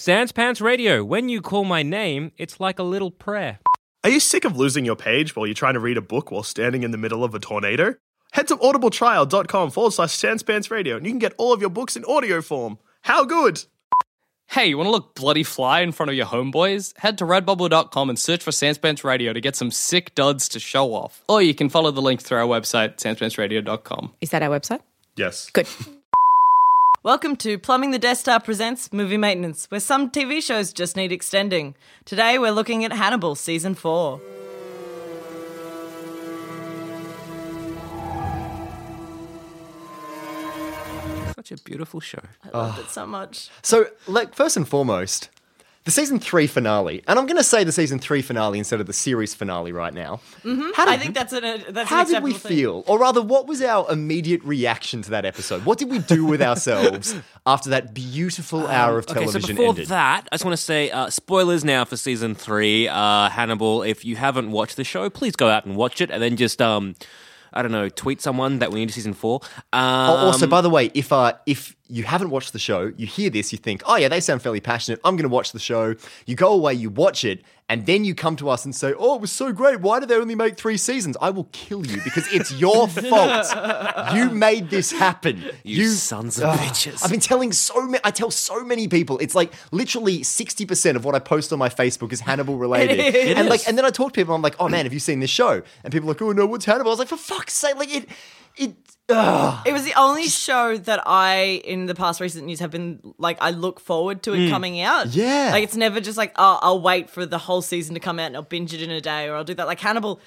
Sans Pants Radio. When you call my name, it's like a little prayer. Are you sick of losing your page while you're trying to read a book while standing in the middle of a tornado? Head to audibletrial.com forward slash Sanspants Radio and you can get all of your books in audio form. How good? Hey, you want to look bloody fly in front of your homeboys? Head to redbubble.com and search for Sanspants Radio to get some sick duds to show off. Or you can follow the link through our website, sanspantsradio.com. Is that our website? Yes. Good. Welcome to Plumbing the Death Star Presents Movie Maintenance, where some TV shows just need extending. Today we're looking at Hannibal Season 4. Such a beautiful show. I loved it so much. So, like, first and foremost, the season three finale, and I'm going to say the season three finale instead of the series finale right now. hmm How did- I think that's an, uh, that's How an did we thing. feel? Or rather, what was our immediate reaction to that episode? What did we do with ourselves after that beautiful hour of Um, Okay, so before ended? that, I just want to say uh, spoilers now for season three. Uh, Hannibal, if you haven't watched the show, please go out and watch it, and then just um, I don't know, tweet someone that we need to season four. Um, Oh, also, by the way, if uh, if you haven't watched the show, you hear this, you think, oh yeah, they sound fairly passionate. I'm going to watch the show. You go away, you watch it, and then you come to us and say, oh, it was so great. Why did they only make three seasons? I will kill you because it's your fault. You made this happen. You sons of Ugh. bitches. I've been telling so many. I tell so many people. It's like literally sixty percent of what I post on my Facebook is Hannibal related. It is. and like, and then I talk to people. I'm like, oh man, have you seen this show? And people are like, oh no, what's Hannibal? I was like, for fuck's sake, like it, it. Ugh. It was the only show that I, in the past recent years, have been like, I look forward to it Mm. coming out. Yeah. Like, it's never just like, oh, I'll wait for the whole season to come out and I'll binge it in a day or I'll do that. Like, Hannibal,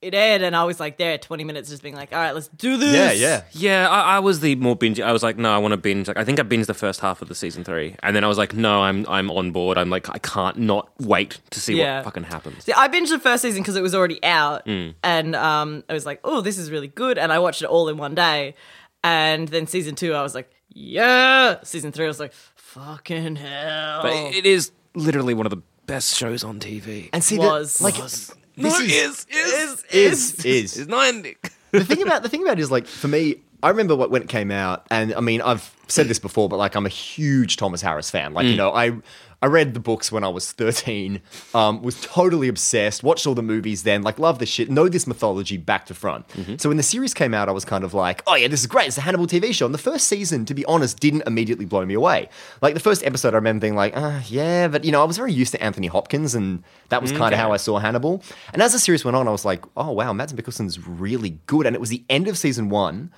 it aired and I was like there 20 minutes just being like, all right, let's do this. Yeah, yeah. Yeah, I, I was the more binge. I was like, no, I want to binge. Like, I think I binged the first half of the season three, and then I was like, no, I'm I'm on board. I'm like, I can't not wait to see Yeah. what fucking happens. See, I binged the first season because it was already out, Mm. and um, I was like, "Oh, this is really good," and I watched it all in one day. And then season two, I was like, "Yeah." Season three, I was like, "Fucking hell!" But it is literally one of the best shows on TV. And see, Was. that, like, Was. No, is, is, is, is is It's not ending. the thing about the thing about it is like for me, I remember what, when it came out, and I mean I've said this before, but like I'm a huge Thomas Harris fan. Like you mm. know, I I read the books when I was 13, um, was totally obsessed, watched all the movies then, like love the shit, know this mythology back to front. So when the series came out, I was kind of like, oh yeah, this is great. It's a Hannibal TV show. And the first season, to be honest, didn't immediately blow me away. Like the first episode, I remember being like, uh, yeah, but you know, I was very used to Anthony Hopkins, and that was kind of how I saw Hannibal. And as the series went on, I was like, oh wow, Mads Mikkelsen's really good. And it was the end of season one,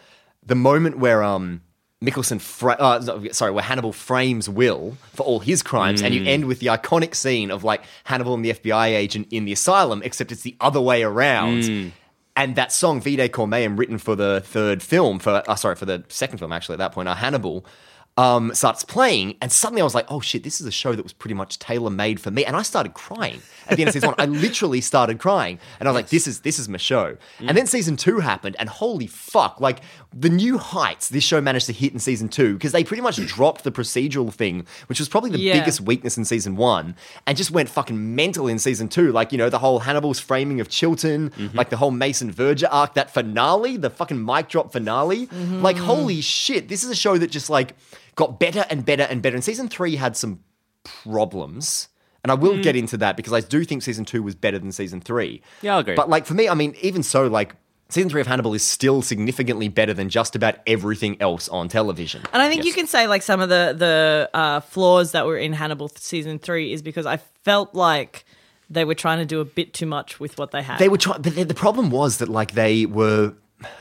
the moment where um Mikkelsen, fra- uh, sorry, where Hannibal frames Will for all his crimes, and you end with the iconic scene of like Hannibal and the FBI agent in the asylum, except it's the other way around. And that song Vide Cor Meum, written for the third film, for uh, sorry, for the second film actually at that point, uh, Hannibal, um, starts playing, and suddenly I was like, "Oh shit, this is a show that was pretty much tailor made for me." And I started crying at the end of season one. I literally started crying, and I was like, "This is this is my show." And then season two happened, and holy fuck, like the new heights this show managed to hit in season two because they pretty much dropped the procedural thing, which was probably the Yeah. biggest weakness in season one, and just went fucking mental in season two. Like you know the whole Hannibal's framing of Chilton, mm-hmm. like the whole Mason Verger arc, that finale, the fucking mic drop finale. Mm-hmm. Like holy shit, this is a show that just like got better and better and better. And season three had some problems. And I will mm. get into that because I do think season two was better than season three. Yeah, I'll agree. But like for me, I mean, even so, like season three of Hannibal is still significantly better than just about everything else on television. And I think you can say like some of the the uh, flaws that were in Hannibal season three is because I felt like they were trying to do a bit too much with what they had. They were trying, but the, the problem was that like they were,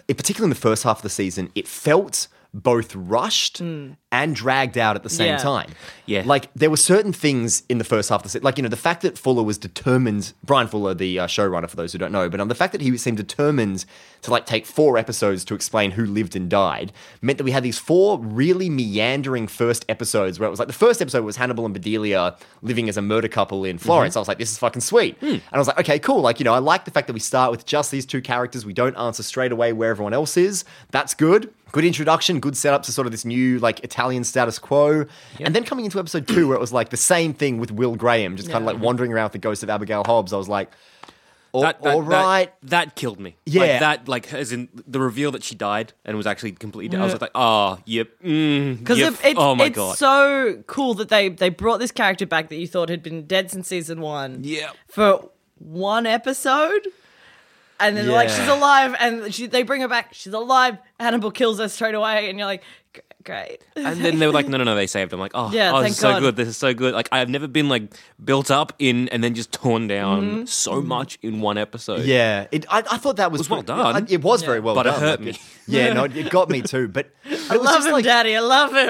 particularly in the first half of the season, it felt both rushed and dragged out at the same. Yeah. time. Yeah. like there were certain things in the first half of the season, like you know the fact that Fuller was determined, Bryan Fuller, the uh, showrunner for those who don't know, but um, the fact that he seemed determined to like take four episodes to explain who lived and died meant that we had these four really meandering first episodes where it was like the first episode was Hannibal and Bedelia living as a murder couple in Florence. I was like, this is fucking sweet, and I was like, okay, cool. Like you know, I like the fact that we start with just these two characters. We don't answer straight away where everyone else is. That's good. Good introduction, good setup to sort of this new like Italian status quo, and then coming into episode two where it was like the same thing with Will Graham, just kind of like wandering around with the ghost of Abigail Hobbs. I was like, all, That, that, all right, that, that killed me. Yeah. like that, like as in the reveal that she died and was actually completely. dead. I was like, oh, yep, mm, because yep. it's, oh my it's god, so cool that they they brought this character back that you thought had been dead since season one. Yeah. for one episode. And then they're like she's alive, and she, they bring her back. She's alive. Hannibal kills her straight away, and you're like, "G- great. and then they were like, no, no, no, they saved him. Like, oh, Yeah, oh, this thank is so God. good. This is so good. Like, I have never been like built up in and then just torn down Mm-hmm. so much in one episode. Yeah, it, I, I thought that was, was well pretty- done. I- It was very well But it done. hurt me. Yeah, no, it, it got me too. But, but I it was love just him, like, Daddy. I love him.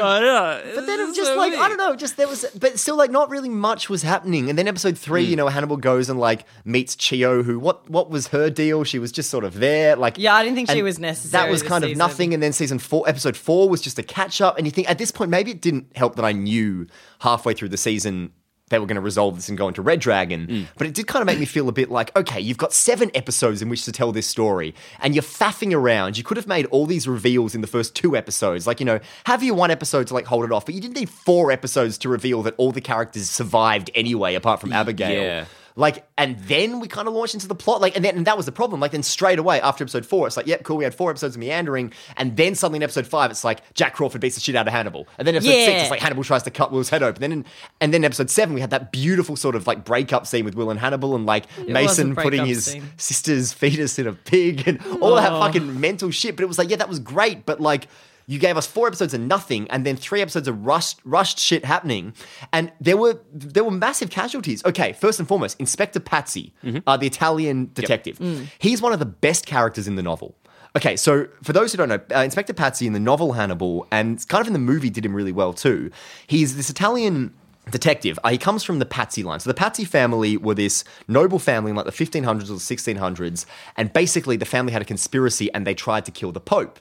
But then it was just like I don't know, just there was, but still like not really much was happening. And then episode three, Hmm. you know, Hannibal goes and like meets Chiyoh, who what what was her deal? She was just sort of there, like Yeah, I didn't think she and was necessary That was this kind of season. nothing. And then season four, episode four was just a catch up. And you think at this point maybe it didn't help that I knew halfway through the season. They were going to resolve this and go into Red Dragon. Hmm. But it did kind of make me feel a bit like, okay, you've got seven episodes in which to tell this story, and you're faffing around. You could have made all these reveals in the first two episodes. Like, you know, have you one episode to like hold it off, but you didn't need four episodes to reveal that all the characters survived anyway, apart from Abigail. Yeah. Like, and then we kind of launched into the plot. Like, and then and that was the problem. Like, then straight away after episode four, it's like, yep, cool. We had four episodes of meandering, and then suddenly in episode five, it's like Jack Crawford beats the shit out of Hannibal, and then episode six, it's like Hannibal tries to cut Will's head open. Then, in, and then episode seven, we had that beautiful sort of like breakup scene with Will and Hannibal, and like a Mason putting his scene. sister's fetus in a pig, and all that fucking mental shit. But it was like, yeah, that was great, but like. You gave us four episodes of nothing, and then three episodes of rushed, rushed shit happening, and there were there were massive casualties. Okay, first and foremost, Inspector Pazzi, uh, the Italian detective. He's one of the best characters in the novel. Okay, so for those who don't know, uh, Inspector Pazzi in the novel Hannibal, and kind of in the movie, did him really well too. He's this Italian detective. Uh, he comes from the Pazzi line. So the Pazzi family were this noble family in like the 1500s or the 1600s, and basically the family had a conspiracy and they tried to kill the Pope.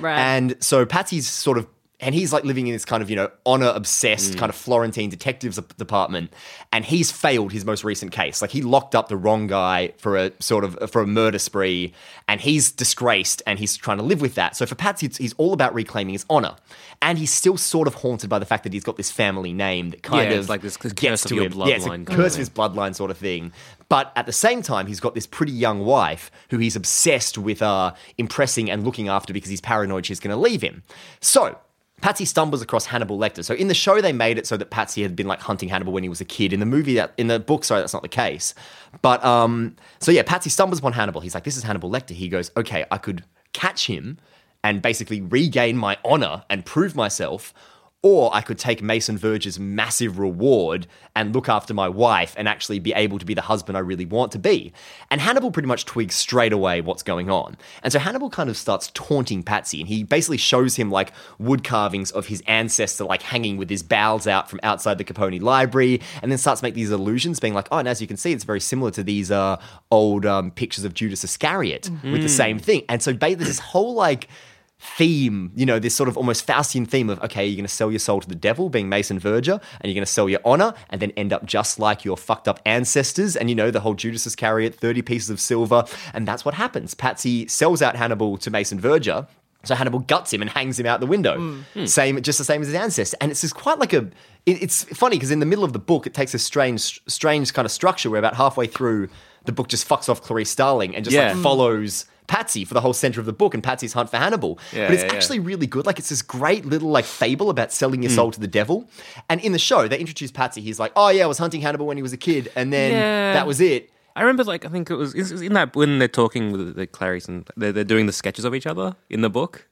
Right. And so Pazzi's sort of, and he's like living in this kind of, you know, honor obsessed Mm. kind of Florentine detectives department. And he's failed his most recent case. Like he locked up the wrong guy for a sort of, for a murder spree. And he's disgraced and he's trying to live with that. So for Pazzi, it's, he's all about reclaiming his honor. And he's still sort of haunted by the fact that he's got this family name that kind Yeah, of it's like this curse gets to your him. Yeah, it's a curse of his bloodline sort of thing. But at the same time, he's got this pretty young wife who he's obsessed with uh, impressing and looking after because he's paranoid she's going to leave him. So. Pazzi stumbles across Hannibal Lecter. So in the show, they made it so that Pazzi had been like hunting Hannibal when he was a kid. In the movie, that in the book, sorry, that's not the case. But um, so yeah, Pazzi stumbles upon Hannibal. He's like, "This is Hannibal Lecter." He goes, "Okay, I could catch him and basically regain my honor and prove myself, or I could take Mason Verge's massive reward and look after my wife and actually be able to be the husband I really want to be. And Hannibal pretty much twigs straight away what's going on. And so Hannibal kind of starts taunting Pazzi and he basically shows him like wood carvings of his ancestor like hanging with his bowels out from outside the Capponi library and then starts to make these illusions being like, oh, and as you can see, it's very similar to these uh, old um, pictures of Judas Iscariot with the same thing. And so ba- there's this whole like theme, you know, this sort of almost Faustian theme of, okay, you're going to sell your soul to the devil, being Mason Verger, and you're going to sell your honor, and then end up just like your fucked up ancestors. And, you know, the whole Judas Iscariot, 30 pieces of silver. And that's what happens. Pazzi sells out Hannibal to Mason Verger. So Hannibal guts him and hangs him out the window. Mm. Hmm. Same, just the same as his ancestor. And it's just quite like a. it- it's funny because in the middle of the book, it takes a strange, strange kind of structure where about halfway through, the book just fucks off Clarice Starling and just Yeah. like follows Pazzi for the whole center of the book and Pazzi's hunt for Hannibal. Yeah, but it's yeah, yeah. actually really good. Like it's this great little like fable about selling your soul mm. to the devil. And in the show, they introduce Pazzi. He's like, "Oh yeah, I was hunting Hannibal when he was a kid, and then Yeah. that was it." I remember, like, I think it was, it was in that when they're talking with the Clarice and they're, they're doing the sketches of each other in the book.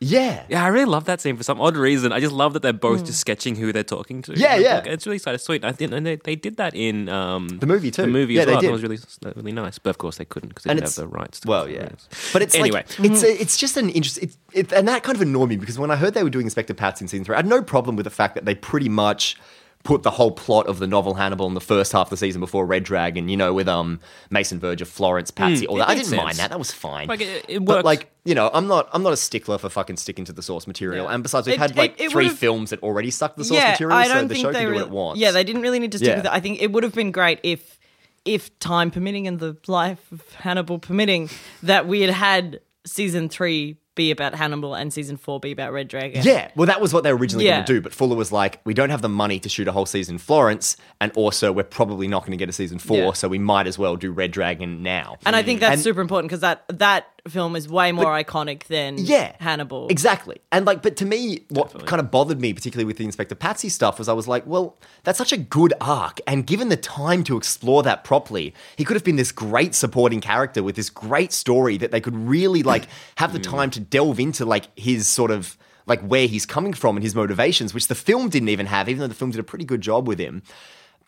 Yeah. Yeah, I really love that scene for some odd reason. I just love that they're both just sketching who they're talking to. Yeah, yeah. It's really sort of sweet. I think and they, they did that in um, The movie too. The movie Yeah, as they well. did. That was really really nice. But of course they couldn't because they And didn't have the rights. To Well, yeah, it. but it's anyway. like it's a, it's just an interest. It, it, and that kind of annoyed me because when I heard they were doing Inspector Pats in season three, I had no problem with the fact that they pretty much put the whole plot of the novel Hannibal in the first half of the season before Red Dragon. You know, with um Mason Verger, Florence, Pazzi, all that. I didn't mind that. That was fine. Like, it- it but like you know, I'm not I'm not a stickler for fucking sticking to the source material. Yeah. And besides, we've It- had like three films that already suck the source yeah, material, I so don't the think show can do really, what it wants. Yeah, they didn't really need to stick Yeah. with it. I think it would have been great if, if time permitting and the life of Hannibal permitting, that we had had season three be about Hannibal and season four be about Red Dragon. Yeah, well, that was what they were originally Yeah. going to do, but Fuller was like, "We don't have the money to shoot a whole season in Florence, and also we're probably not going to get a season four, Yeah. so we might as well do Red Dragon now." And I think that's And- super important because that that film is way more iconic than yeah, Hannibal. Exactly. And like, but to me, what kind of bothered me, particularly with the Inspector Pazzi stuff, was I was like, well, that's such a good arc, and given the time to explore that properly, he could have been this great supporting character with this great story that they could really like have the hmm. time to delve into like his sort of like where he's coming from and his motivations, which the film didn't even have, even though the film did a pretty good job with him.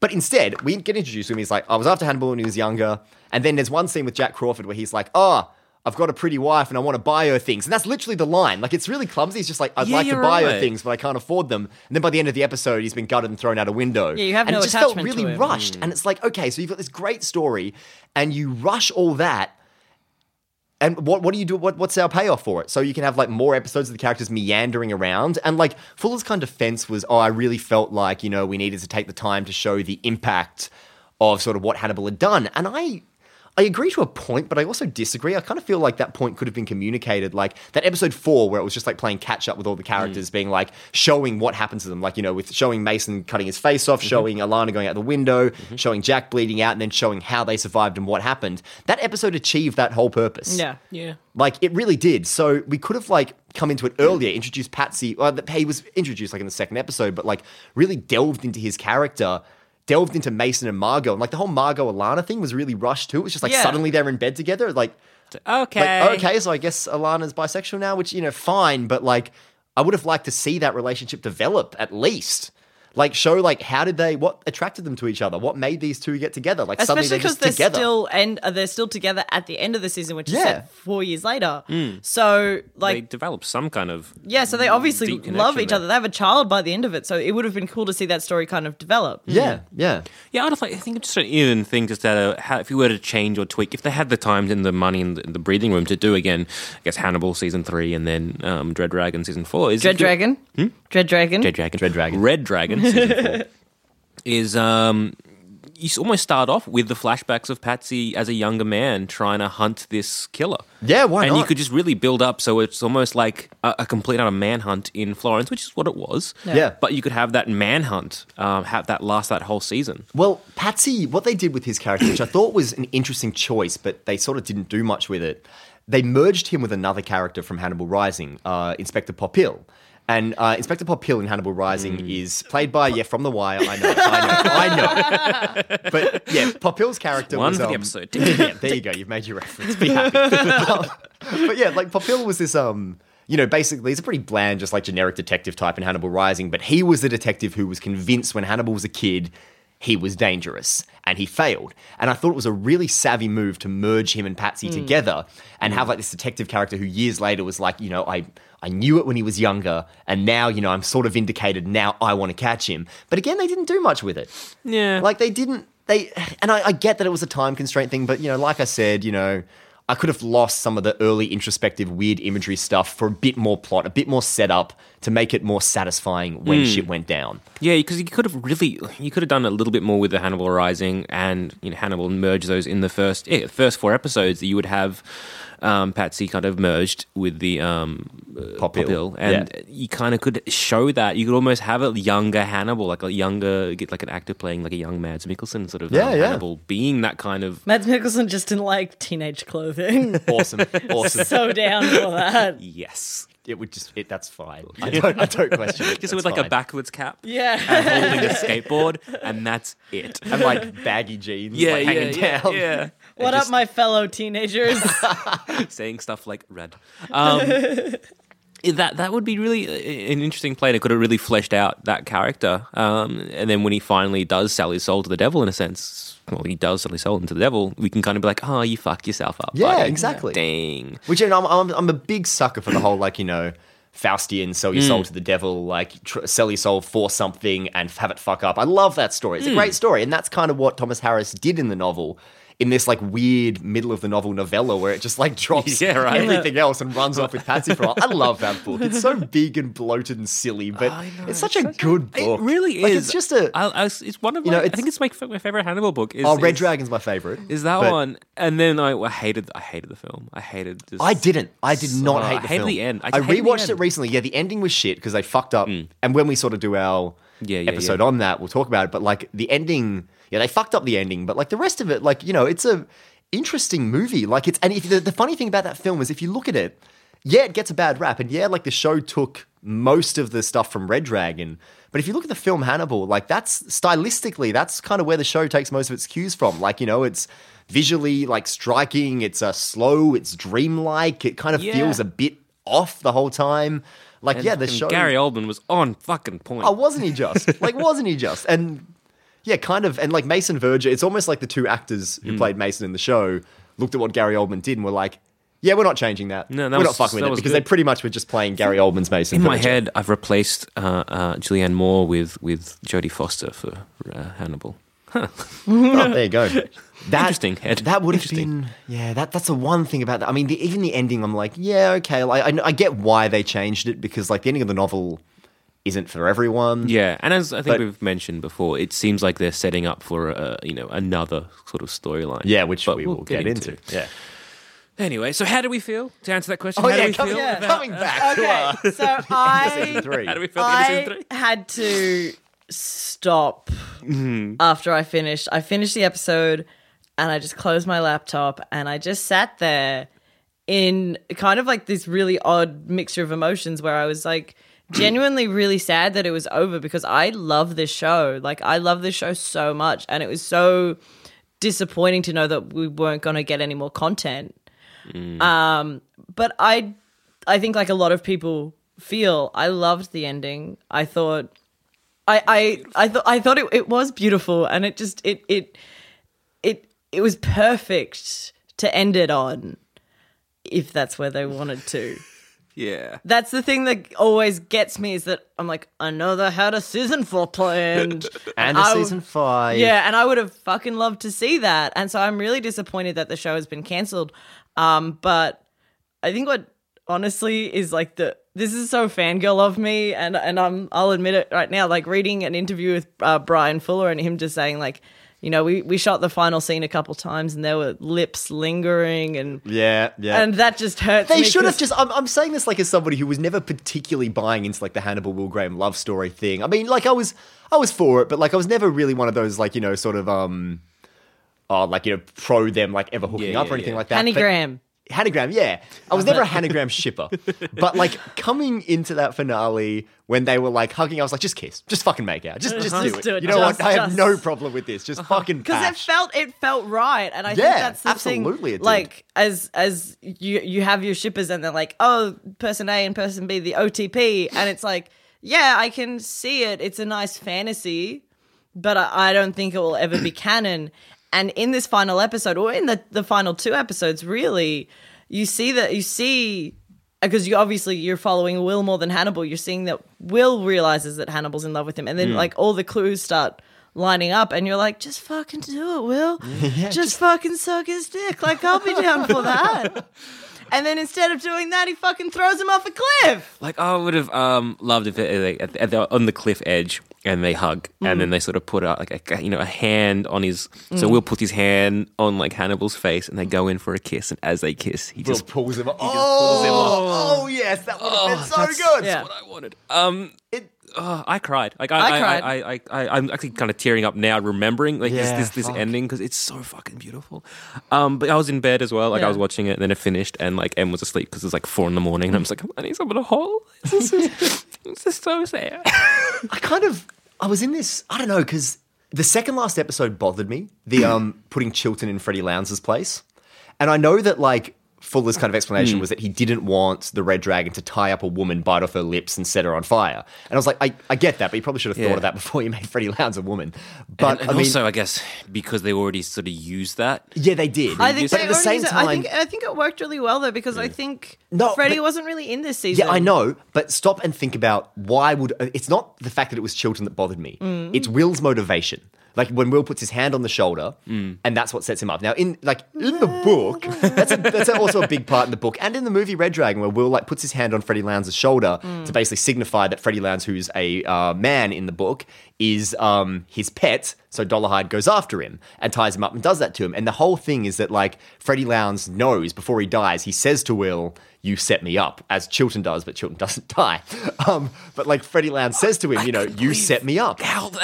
But instead, we get introduced to him. He's like, I was after Hannibal when he was younger. And then there's one scene with Jack Crawford where he's like, oh, I've got a pretty wife and I want to buy her things. And that's literally the line. Like, it's really clumsy. He's just like, I'd Yeah, like to buy her things, but I can't afford them. And then by the end of the episode, he's been gutted and thrown out a window. Yeah, you have and no it just felt really rushed. And it's like, okay, so you've got this great story and you rush all that. And what what do you do? What what's our payoff for it? So you can have like more episodes of the characters meandering around, and like Fuller's kind of defense was, oh, I really felt like you know we needed to take the time to show the impact of sort of what Hannibal had done, and I. I agree to a point, but I also disagree. I kind of feel like that point could have been communicated, like that episode four, where it was just like playing catch up with all the characters, mm. being like showing what happened to them, like you know, with showing Mason cutting his face off, mm-hmm. showing Alana going out the window, mm-hmm. showing Jack bleeding out, and then showing how they survived and what happened. That episode achieved that whole purpose. Yeah. yeah. Like it really did. So we could have like come into it earlier, introduced Pazzi. Well, he was introduced like in the second episode, but like really delved into his character, delved into Mason and Margot, and like the whole Margot Alana thing was really rushed too. It was just like Yeah. suddenly they're in bed together. Like, Okay. like okay, so I guess Alana's bisexual now, which you know, fine, but like I would have liked to see that relationship develop at least. Like show like how did they what attracted them to each other? What made these two get together? Like suddenly Especially they're because just they're together. still and they're still together at the end of the season, which is set four years later. So like they develop some kind of yeah, so they obviously love each there. other. They have a child by the end of it, so it would have been cool to see that story kind of develop. yeah, yeah. Yeah, I'd have like, I think it's just an even thing just that uh, how, if you were to change or tweak, if they had the time and the money and the, the breathing room to do again, I guess Hannibal season three and then um, Dread Dragon season four is Dread Dragon, Dread Dragon, Dread Dragon, Dread Dragon. Red Dragon season four is um, you almost start off with the flashbacks of Pazzi as a younger man trying to hunt this killer. Yeah, why and you could just really build up so it's almost like a, a complete utter manhunt in Florence, which is what it was. Yeah. But you could have that manhunt um, have that last that whole season. Well, Pazzi, what they did with his character, which I thought was an interesting choice, but they sort of didn't do much with it. They merged him with another character from Hannibal Rising, uh, Inspector Popil. And uh, Inspector Popil in Hannibal Rising Hmm. is played by, yeah, from The Wire. I know, I know, I know. But yeah, Popil's character One was. for the um, episode. yeah, there you go. You've made your reference. Be happy. Um, but yeah, like Popil was this um you know, basically, he's a pretty bland, just like generic detective type in Hannibal Rising, but he was the detective who was convinced when Hannibal was a kid he was dangerous and he failed. And I thought it was a really savvy move to merge him and Pazzi hmm. together and have hmm. like this detective character who years later was like, you know, I I knew it when he was younger and now, you know, I'm sort of vindicated. Now I want to catch him. But again, they didn't do much with it. Yeah. Like they didn't they and I, I get that it was a time constraint thing, but you know, like I said, you know, I could have lost some of the early introspective weird imagery stuff for a bit more plot, a bit more setup to make it more satisfying when hmm. shit went down. Yeah, because you could have really, you could have done a little bit more with the Hannibal Rising and you know Hannibal merge those in the first, yeah, first four episodes. That you would have um, Pazzi kind of merged with the um, uh, Pop Hill. Hill, and you kind of could show that. You could almost have a younger Hannibal, like a younger, get like an actor playing like a young Mads Mikkelsen, sort of Yeah, um, yeah. Hannibal, being that kind of Mads Mikkelsen just didn't like teenage clothing. Awesome. Awesome. so down for that. yes. it would just it. That's fine. I don't. I don't question it. Just That's with like a backwards cap Yeah. and holding a skateboard, and that's it. and like baggy jeans, Yeah, like, yeah, hanging yeah, down. yeah. What up, my fellow teenagers? saying stuff like red. Um, that that would be really uh, an interesting play. They could have really fleshed out that character. Um, and then when he finally does sell his soul to the devil, in a sense, well, he does sell his soul into the devil. We can kind of be like, oh, you fuck yourself up. Yeah, buddy. exactly. Dang. Which and I'm, I'm I'm a big sucker for the whole like you know Faustian sell your Mm. soul to the devil, like tr- sell your soul for something and have it fuck up. I love that story. Mm. It's a great story, and that's kind of what Thomas Harris did in the novel. In this like weird middle of the novel novella where it just like drops Yeah, right. everything else and runs off with Pazzi for a while. I love that book. It's so big and bloated and silly, but it's such a good book. It really Like, is. It's just a I, I, it's one of You my. know, I think it's my, my favorite Hannibal book. Is, oh, Red is- Dragon's my favorite. Is that But one? And then I, I hated. I hated the film. I hated. Just, I didn't. I did not hate I the hated film. the end. I I, just hated the rewatched it recently. Yeah, the ending was shit because they fucked up. Hmm. And when we sort of do our Yeah, yeah, episode yeah. on that, we'll talk about it. But like the ending, yeah, they fucked up the ending. But like the rest of it, like you know, it's a interesting movie. Like it's and if the, the funny thing about that film is if you look at it, yeah, it gets a bad rap, and yeah, like the show took most of the stuff from Red Dragon. But if you look at the film Hannibal, like that's stylistically, that's kind of where the show takes most of its cues from. Like you know, it's visually like striking. It's uh, slow. It's dreamlike. It kind of Yeah. feels a bit off the whole time. Like and yeah, the show. Gary Oldman was on fucking point. Oh, wasn't he just? like, wasn't he just? And yeah, kind of. And like Mason Verger, it's almost like the two actors who played Mason in the show looked at what Gary Oldman did and were like, yeah, we're not changing that. No, that we're was- not fucking with it because good. they pretty much were just playing Gary Oldman's Mason. In my head, I've replaced uh, uh, Julianne Moore with with Jodie Foster for uh, Hannibal. Oh, there you go. That, Interesting, Ed. That would have Interesting. been, yeah. That that's the one thing about that. I mean, the, even the ending, I'm like, yeah, okay. Like, I, I get why they changed it because like the ending of the novel isn't for everyone. Yeah, and as I think But- we've mentioned before, it seems like they're setting up for a, you know another sort of storyline. yeah, which But we we'll will get, into. Yeah. Anyway, so how do we feel to answer that question? Oh how do yeah, we coming, feel Yeah. about- coming back. to, uh, okay, so I. How do we feel I three? had to stop Mm-hmm. after I finished. I finished the episode and I just closed my laptop and I just sat there in kind of like this really odd mixture of emotions where I was like genuinely really sad that it was over because I love this show. Like I love this show so much and it was so disappointing to know that we weren't going to get any more content. Um but I I think like a lot of people feel I loved the ending. I thought I I I thought I thought it, it was beautiful and it just it it it it was perfect to end it on if that's where they wanted to. Yeah. That's the thing that always gets me is that I'm like, I know they had a season four planned. and a I- season five. Yeah, and I would have fucking loved to see that. And so I'm really disappointed that the show has been cancelled. Um, but I think what honestly is like the this is so fangirl of me, and and I'm I'll admit it right now. Like reading an interview with uh, Bryan Fuller and him just saying like, you know, we we shot the final scene a couple times and there were lips lingering and Yeah, yeah. and that just hurts. They me should have just. I'm, I'm saying this like as somebody who was never particularly buying into like the Hannibal Will Graham love story thing. I mean, like I was, I was for it, but like I was never really one of those like you know sort of um, oh like you know pro them like ever hooking Yeah, up yeah, or anything yeah. like that. But- Hannygram. Hannigram, yeah. I was uh, never a Hannigram shipper. But like coming into that finale when they were like hugging, I was like, just kiss. Just fucking make out. Just, just, uh-huh. do, Just it. do it. You know Just- what? I have just- no problem with this. Just uh-huh. fucking because it felt it felt right, and I Yeah, think that's the absolutely thing. Like as as you you have your shippers, and they're like, oh, person A and person B, the OTP, and it's like, yeah, I can see it. It's a nice fantasy, but I don't think it will ever be canon. And in this final episode, or in the the final two episodes, really, you see that you see because you obviously you're following Will more than Hannibal. You're seeing that Will realizes that Hannibal's in love with him, and then hmm. like all the clues start lining up, and you're like, just fucking do it, Will. just, fucking suck his dick. Like I'll be down for that. and then instead of doing that, he fucking throws him off a cliff. Like I would have um, loved if it, like, at, at the, on the cliff edge and they hug and then they sort of put out like a you know a hand on his. So Will puts his hand on like Hannibal's face and they go in for a kiss and as they kiss he just pulls him up. pulls him oh, oh, yes, that would have been so that's- good. Yeah. what I wanted. Um, It, uh, I cried. Like I, I I, cried. I, I, I, I'm actually kind of tearing up now, remembering like Yeah, this, this, this ending because it's so fucking beautiful. Um, but I was in bed as well. Like I was watching it, and then it finished, and like Em was asleep because it was like four in the morning, and I was like, I need someone to hold. This is, this is so sad. I kind of I was in this I don't know because the second last episode bothered me the um putting Chilton in Freddie Lounds' place, and I know that like Fuller's kind of explanation was that he didn't want the red dragon to tie up a woman, bite off her lips, and set her on fire. And I was like, I, I get that, but you probably should have Yeah. thought of that before you made Freddie Lounds a woman. But and, and I mean, also, I guess because they already sort of used that. yeah, they did. I think but they at the same it. time, I think I think it worked really well though because I think No, Freddie but- wasn't really in this season. Yeah, I know, but stop and think about why would it's not the fact that it was Chilton that bothered me. Mm. It's Will's motivation. Like when Will puts his hand on the shoulder, Mm. and that's what sets him up. Now, in like in the book, that's a, that's also a big part in the book, and in the movie Red Dragon, where Will like puts his hand on Freddie Lounds' shoulder Mm. to basically signify that Freddie Lounds, who's a uh, man in the book, is um, his pet. So Dolarhyde goes after him and ties him up and does that to him. And the whole thing is that like Freddie Lounds knows before he dies, he says to Will, "You set me up," as Chilton does, but Chilton doesn't die. Um, but like Freddie Lounds says to him, you know, "You set me up,"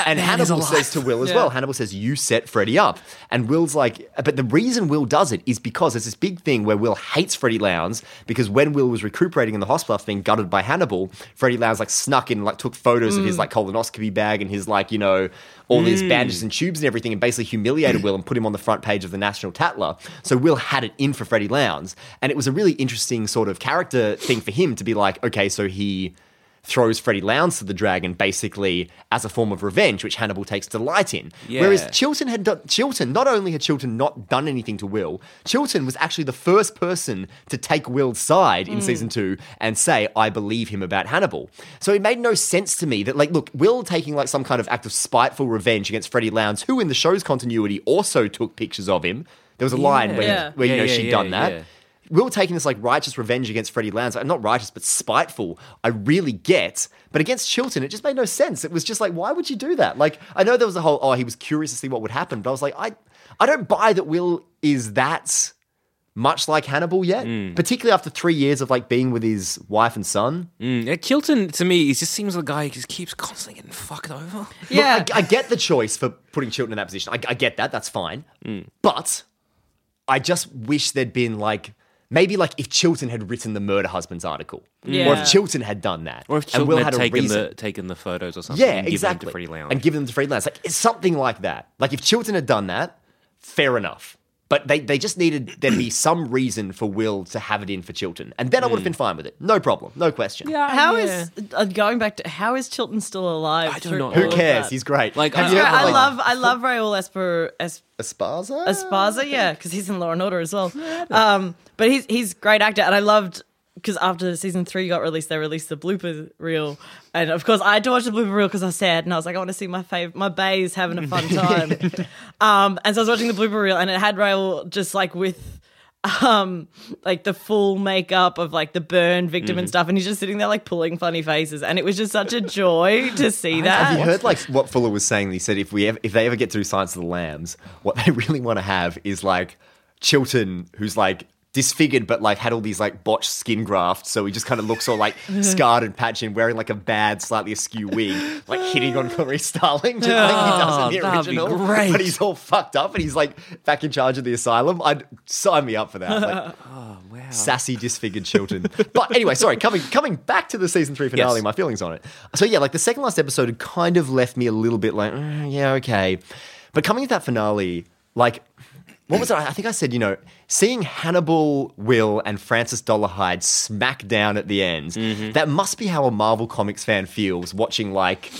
and Hannibal says to Will as Yeah. well. Hannibal says, "You set Freddie up," and Will's like, but the reason Will does it is because there's this big thing where Will hates Freddie Lounds because when Will was recuperating in the hospital after being gutted by Hannibal, Freddie Lounds like snuck in, like took photos of his like colonoscopy bag and his like you know all these hmm. bandages and tubes and everything, and basically humiliated Will and put him on the front page of the National Tatler. So Will had it in for Freddie Lounds, and it was a really interesting sort of character thing for him to be like, okay, so he throws Freddie Lounds to the dragon basically as a form of revenge, which Hannibal takes delight in. Yeah. Whereas Chilton had done, Chilton, not only had Chilton not done anything to Will, Chilton was actually the first person to take Will's side in hmm. season two and say, I believe him about Hannibal. So it made no sense to me that, like, look, Will taking like some kind of act of spiteful revenge against Freddie Lounds, who in the show's continuity also took pictures of him. There was a line where, Yeah. where you Yeah, know, yeah, she'd yeah, done that. Yeah. Will taking this like righteous revenge against Freddie Lounds, like, not righteous but spiteful, I really get. But against Chilton, it just made no sense. It was just like, why would you do that? Like, I know there was a whole, oh, he was curious to see what would happen, but I was like, I, I don't buy that Will is that much like Hannibal yet, particularly after three years of like being with his wife and son. Mm, yeah, Chilton to me, he just seems like a guy who just keeps constantly getting fucked over. Yeah. Look, I, I get the choice for putting Chilton in that position. I, I get that. That's fine. But I just wish there'd been like maybe like if Chilton had written the murder husbands article, or if Chilton had done that, Or if and Will had, a taken reason. the taken the photos or something, yeah, and given exactly, them to Freddie Lounds. and give them to Freddie Lounds. Like it's something like that. Like if Chilton had done that, fair enough. But they, they just needed there to be some reason for Will to have it in for Chilton, and then I would have been fine with it. No problem, no question. yeah, How yeah. is uh, going back to how is Chilton still alive? I don't know. Who cares? He's great. Like, Have I- you ever, I like, love I love Raul Esper Es, Esparza. Esparza, yeah, because he's in Law and Order as well. Um, but he's he's a great actor, and I loved because after season three got released, they released the blooper reel, and of course I had to watch the blooper reel because I was sad, and I was like, I want to see my fav- my bays having a fun time. um, and so I was watching the blooper reel, and it had Raul just like with. Um, like the full makeup of like the burn victim Mm-hmm. and stuff, and he's just sitting there like pulling funny faces, and it was just such a joy to see that. Have you heard like what Fuller was saying? He said if we ever, if they ever get through Silence of the Lambs, what they really want to have is like Chilton, who's like disfigured but like had all these like botched skin grafts, so he just kind of looks all like scarred and patchy and wearing like a bad, slightly askew wig, like hitting on Clarice Starling, just like he does in the Oh, that'd be original. great. But he's all fucked up and he's like back in charge of the asylum. I'd sign me up for that. Like, wow. sassy, disfigured Chilton. but anyway, sorry, coming coming back to the season three finale, Yes. my feelings on it. So yeah, like the second last episode had kind of left me a little bit like, "Mm, yeah, okay. But coming to that finale, like, what was it? I think I said, you know, seeing Hannibal, Will, and Francis Dolarhyde smack down at the end, mm-hmm. that must be how a Marvel Comics fan feels watching like.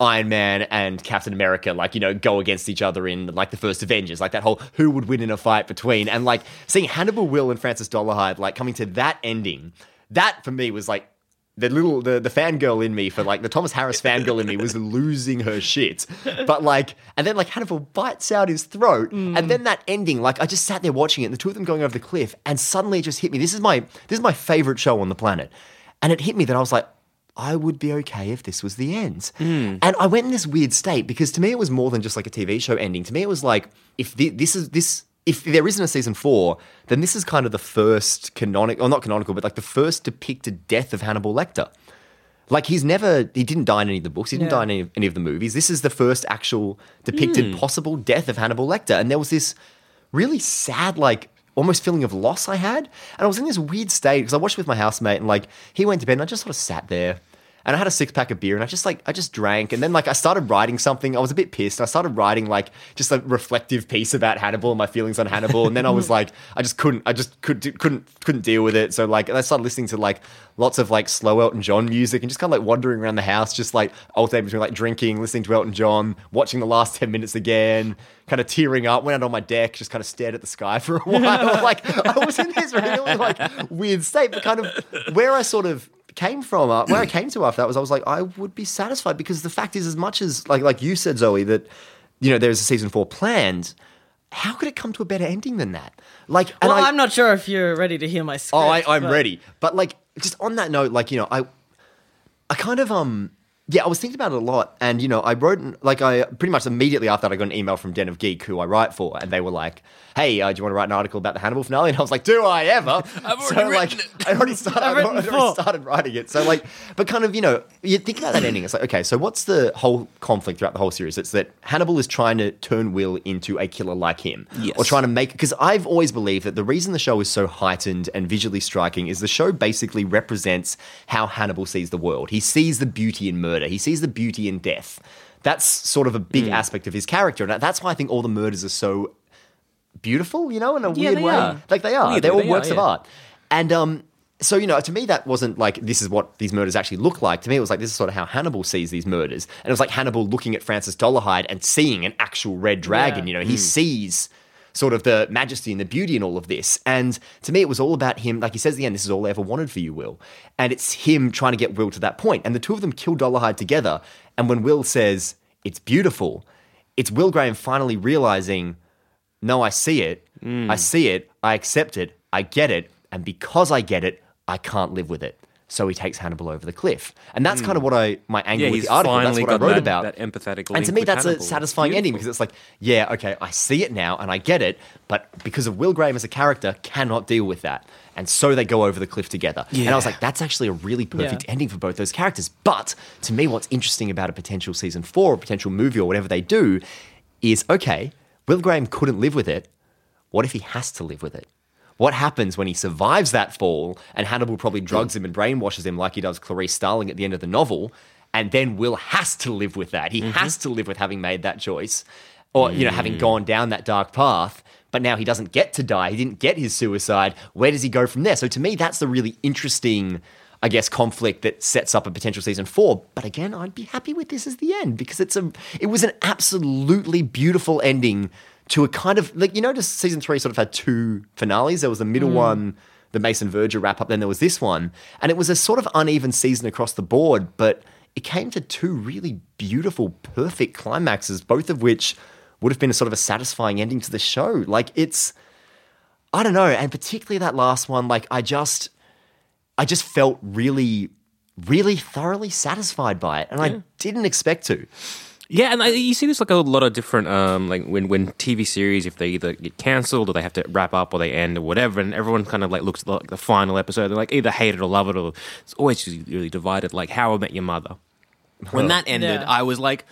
Iron Man and Captain America, like, you know, go against each other in like the first Avengers, like that whole who would win in a fight between. And like seeing Hannibal, Will, and Francis Dolarhyde like coming to that ending, that for me was like the little the, the fangirl in me for like the Thomas Harris fangirl in me was losing her shit. But like and then like Hannibal bites out his throat. Mm. And then that ending, like I just sat there watching it and the two of them going over the cliff, and suddenly it just hit me. This is my this is my favorite show on the planet. And it hit me that I was like, I would be okay if this was the end. Mm. And I went in this weird state because to me it was more than just like a TV show ending. To me it was like if thi- this is this if there isn't a season four, then this is kind of the first canonical, or not canonical, but like the first depicted death of Hannibal Lecter. Like he's never, he didn't die in any of the books. He didn't Yeah. die in any, any of the movies. This is the first actual depicted hmm. possible death of Hannibal Lecter, and there was this really sad, like almost feeling of loss I had, and I was in this weird state because I watched with my housemate, and like he went to bed, and I just sort of sat there. And I had a six pack of beer, and I just like I just drank, and then like I started writing something. I was a bit pissed. I started writing like just a reflective piece about Hannibal and my feelings on Hannibal, and then I was like, I just couldn't, I just could, couldn't, couldn't deal with it. So like, I started listening to like lots of like slow Elton John music, and just kind of like wandering around the house, just like alternating between like drinking, listening to Elton John, watching the last ten minutes again, kind of tearing up. Went out on my deck, just kind of stared at the sky for a while. like I was in this really like weird state, but kind of where I sort of came from uh, where I came to after that was I was like I would be satisfied because the fact is as much as like like you said Zoe that you know there's a season 4 planned how could it come to a better ending than that like and Well, I, I'm not sure if you're ready to hear my script. Oh, I, I'm but- ready. But like, just on that note, like you know, I, I kind of um, yeah, I was thinking about it a lot, and you know, I wrote like I pretty much immediately after that, I got an email from Den of Geek, who I write for, and they were like, "Hey, uh, do you want to write an article about the Hannibal finale?" And I was like, "Do I ever?" I've already so, like, it. I already started. I've already four. started writing it. So like, but kind of you know, you think about that ending. It's like, okay, so what's the whole conflict throughout the whole series? It's that Hannibal is trying to turn Will into a killer like him, Yes. or trying to make because I've always believed that the reason the show is so heightened and visually striking is the show basically represents how Hannibal sees the world. He sees the beauty in murder. He sees the beauty in death. That's sort of a big aspect of his character, and that's why I think all the murders are so beautiful. You know, in a Yeah, weird way, are. like they are. Weirdly, They're all they are, works of art, and um. So you know, to me, that wasn't like this is what these murders actually look like. To me, it was like this is sort of how Hannibal sees these murders, and it was like Hannibal looking at Francis Dolarhyde and seeing an actual red dragon. Yeah. You know, he sees sort of the majesty and the beauty in all of this. And to me, it was all about him. Like he says at the end, this is all I ever wanted for you, Will. And it's him trying to get Will to that point. And the two of them kill Dolarhyde together. And when Will says, it's beautiful, it's Will Graham finally realizing, no, I see it. Mm. I see it. I accept it. I get it. And because I get it, I can't live with it. So he takes Hannibal over the cliff. And that's hmm. kind of what I, my angle Yeah, with the article, that's what I wrote that- about. that empathetic And to me, that's a satisfying ending because it's like, yeah, okay, I see it now and I get it, but because of Will Graham as a character, cannot deal with that. And so they go over the cliff together. And I was like, that's actually a really perfect Yeah. ending for both those characters. But to me, what's interesting about a potential season four or potential movie or whatever they do is okay, Will Graham couldn't live with it. What if he has to live with it? What happens when he survives that fall and Hannibal probably hmm. drugs him and brainwashes him like he does Clarice Starling at the end of the novel? And then Will has to live with that. He mm-hmm. has to live with having made that choice or, you know, having hmm. gone down that dark path. But now he doesn't get to die. He didn't get his suicide. Where does he go from there? So to me, that's the really interesting, I guess, conflict that sets up a potential season four. But again, I'd be happy with this as the end because it's a, it was an absolutely beautiful ending to a kind of like you notice season three sort of had two finales. There was the middle mm. one, the Mason Verger wrap up, then there was this one, and it was a sort of uneven season across the board, but it came to two really beautiful, perfect climaxes, both of which would have been a sort of a satisfying ending to the show. Like it's, I don't know, and particularly that last one, like I just, I just felt really, really thoroughly satisfied by it, and I didn't expect to. Yeah, and I, you see this like a lot of different, um, like when when TV series, if they either get cancelled or they have to wrap up or they end or whatever, and everyone kind of like looks at the, like, the final episode, they're like either hate it or love it, or it's always just really divided. Like How I Met Your Mother. When that ended, Yeah. I was like,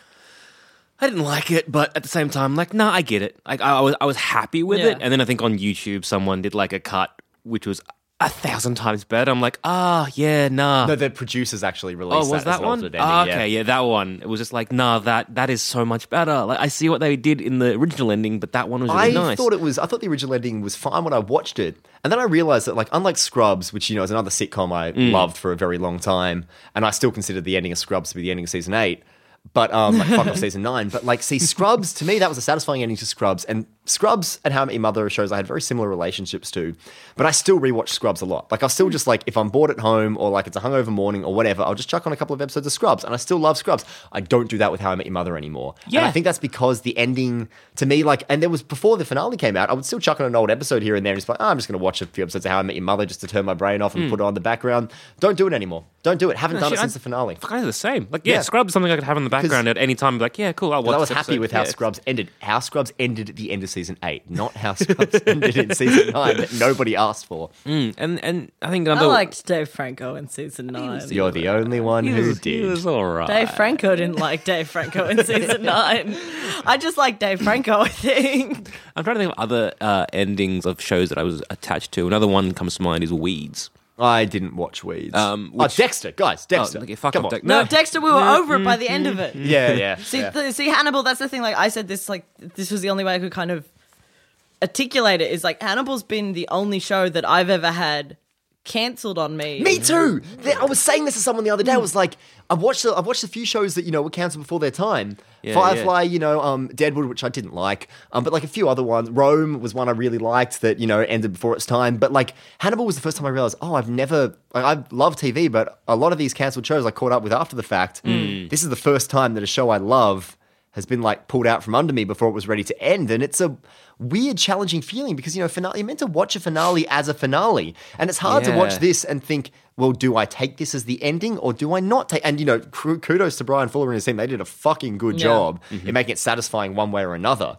I didn't like it, but at the same time, like, nah, I get it. Like I, I was I was happy with Yeah. it, and then I think on YouTube someone did like a cut which was a thousand times better. I'm like, ah, yeah, nah. No, the producers actually released Oh, was that, that one? ending, okay, yeah. that one. It was just like, nah, that that is so much better. Like, I see what they did in the original ending, but that one was really I nice. thought it was. I thought the original ending was fine when I watched it, and then I realized that, like, unlike Scrubs, which you know is another sitcom I Mm. loved for a very long time, and I still consider the ending of Scrubs to be the ending of season eight. But um, like fuck off season nine. But like, see, Scrubs to me that was a satisfying ending to Scrubs, and Scrubs and How I Met Your Mother are shows I had very similar relationships to. But I still rewatch Scrubs a lot. Like, I'll still just like if I'm bored at home or like it's a hungover morning or whatever, I'll just chuck on a couple of episodes of Scrubs, and I still love Scrubs. I don't do that with How I Met Your Mother anymore. And Yeah. I think that's because the ending to me, like, and there was before the finale came out, I would still chuck on an old episode here and there and just like, oh, I'm just going to watch a few episodes of How I Met Your Mother just to turn my brain off and put it on the background. Don't do it anymore. Don't do it. Haven't done it Actually, since I- the finale. Kind of the same. Like, yeah, Yeah. Scrubs is something I could have in the background at any time. Be like, yeah, cool, I'll watch. I was this happy with how Yeah. Scrubs ended. How Scrubs ended at the end of season eight, not how Scrubs ended in season nine that nobody asked for. Mm, and and I think I another liked Dave Franco in season nine. You're the only one he who was, he was all right. Dave Franco didn't like Dave Franco in season nine. I just like Dave Franco, I think. I'm trying to think of other uh, endings of shows that I was attached to. Another one comes to mind is Weeds. I didn't watch Weeds. Um, oh, Dexter, guys, oh, Dexter. Oh, okay, fuck Come off, on. Dex- No, No. Dexter, we were mm, over it mm, by the mm, end of it. Yeah, yeah. See, yeah. th- see, Hannibal. That's the thing. Like I said, this like this was the only way I could kind of articulate it. Is like Hannibal's been the only show that I've ever had cancelled on me. Me too. I was saying this to someone the other day. I was like, I've watched, a, I've watched a few shows that you know were cancelled before their time. Yeah, Firefly, you know, um, Deadwood, which I didn't like, um, but like a few other ones. Rome was one I really liked that you know ended before its time. But like Hannibal was the first time I realized, oh, I've never, like, I love TV, but a lot of these cancelled shows I caught up with after the fact. This is the first time that a show I love has been like pulled out from under me before it was ready to end, and it's a weird, challenging feeling because you know finale. You're meant to watch a finale as a finale, and it's hard to watch this and think, well, do I take this as the ending or do I not take? And you know, kudos to Bryan Fuller and his team; they did a fucking good Yeah. job mm-hmm. in making it satisfying one way or another.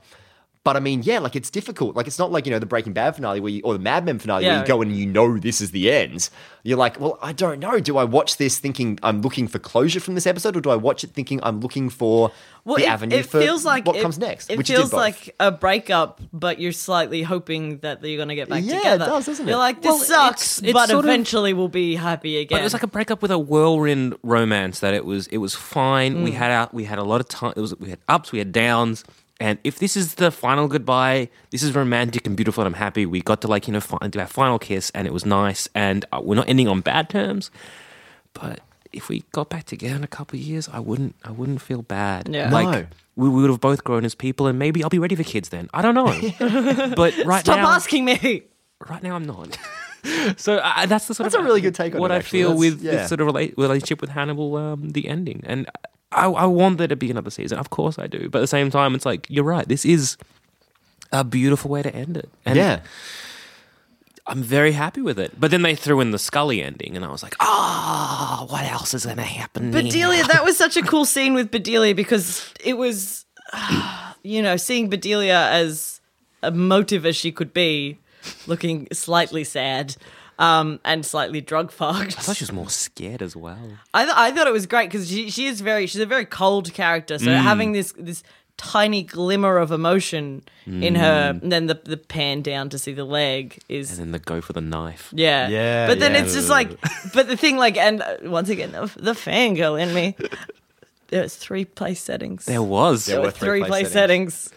But I mean, yeah, like it's difficult. Like it's not like you know the Breaking Bad finale where you, or the Mad Men finale where you go and you know this is the end. You're like, well, I don't know. Do I watch this thinking I'm looking for closure from this episode, or do I watch it thinking I'm looking for Well, the it, avenue it for feels like what it- comes next? It which feels like a breakup, but you're slightly hoping that you're going to get back Yeah, it together. does, doesn't it? You're like, this Well, sucks, it's- it's but sort of- eventually we'll be happy again. But it was like a breakup with a whirlwind romance. That it was it was fine. We mm. had out we had a lot of time. It was we had ups, we had downs. And if this is the final goodbye, this is romantic and beautiful, and I'm happy. We got to like you know fi- do our final kiss, and it was nice. And uh, we're not ending on bad terms. But if we got back together in a couple of years, I wouldn't I wouldn't feel bad. Yeah. like No. we, we would have both grown as people, and maybe I'll be ready for kids then. I don't know. but right now Stop now, asking me. right now I'm not. so uh, that's the sort of. That's of a really good take on what it, I feel That's- with yeah. this sort of rela- relationship with Hannibal, um, the ending, and I, I want there to be another season. Of course I do, but at the same time, it's like you're right. This is a beautiful way to end it, and yeah. I'm very happy with it. But then they threw in the Scully ending, and I was like, ah, what else is going to happen? now?" Bedelia, that was such a cool scene with Bedelia because it was, you know, seeing Bedelia as emotive as she could be, looking slightly sad um, and slightly drug fucked. I thought she was more scared as well. I, th- I thought it was great because she, she is very she's a very cold character. So having this this tiny glimmer of emotion in her, and then the the pan down to see the leg is And then the go for the knife. yeah Yeah, But then yeah. it's just like, but the thing like, and uh, once again the, the fangirl in me. There was three place settings. There was. There There were were three three place place settings.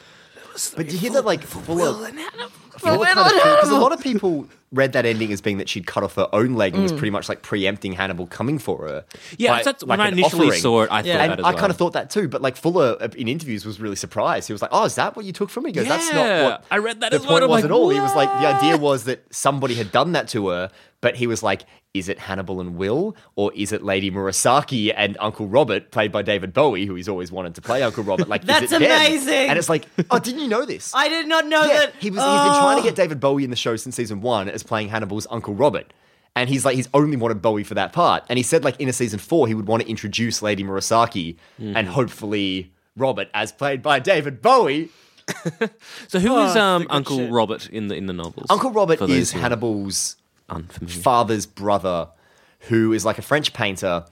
But you hear that like full of For Will and because a lot of people read that ending as being that she'd cut off her own leg and was pretty much like preempting Hannibal coming for her. Yeah, by, that's, like, when I an initially offering. saw it, I Yeah. thought And that as I well. kind of thought that too, but like Fuller uh, in interviews was really surprised. He was like, "Oh, is that what you took from me?" He goes, "That's not Yeah, what I read that the as well. point I'm was like, at all." He was like, the idea was that somebody had done that to her, but he was like, "Is it Hannibal and Will, or is it Lady Murasaki and Uncle Robert, played by David Bowie, who he's always wanted to play Uncle Robert?" Like, is That's it them? amazing. And it's like, oh, didn't you know this? I did not know Yeah, that. he was. He's been trying to Oh. get David Bowie in the show since season one as playing Hannibal's Uncle Robert, and he's like he's only wanted Bowie for that part. And he said like in a season four he would want to introduce Lady Murasaki Mm-hmm. and hopefully Robert as played by David Bowie. So who Oh, is um, Uncle shit. Robert in the in the novels? Uncle Robert is who are Hannibal's unfamiliar. father's brother, who is like a French painter,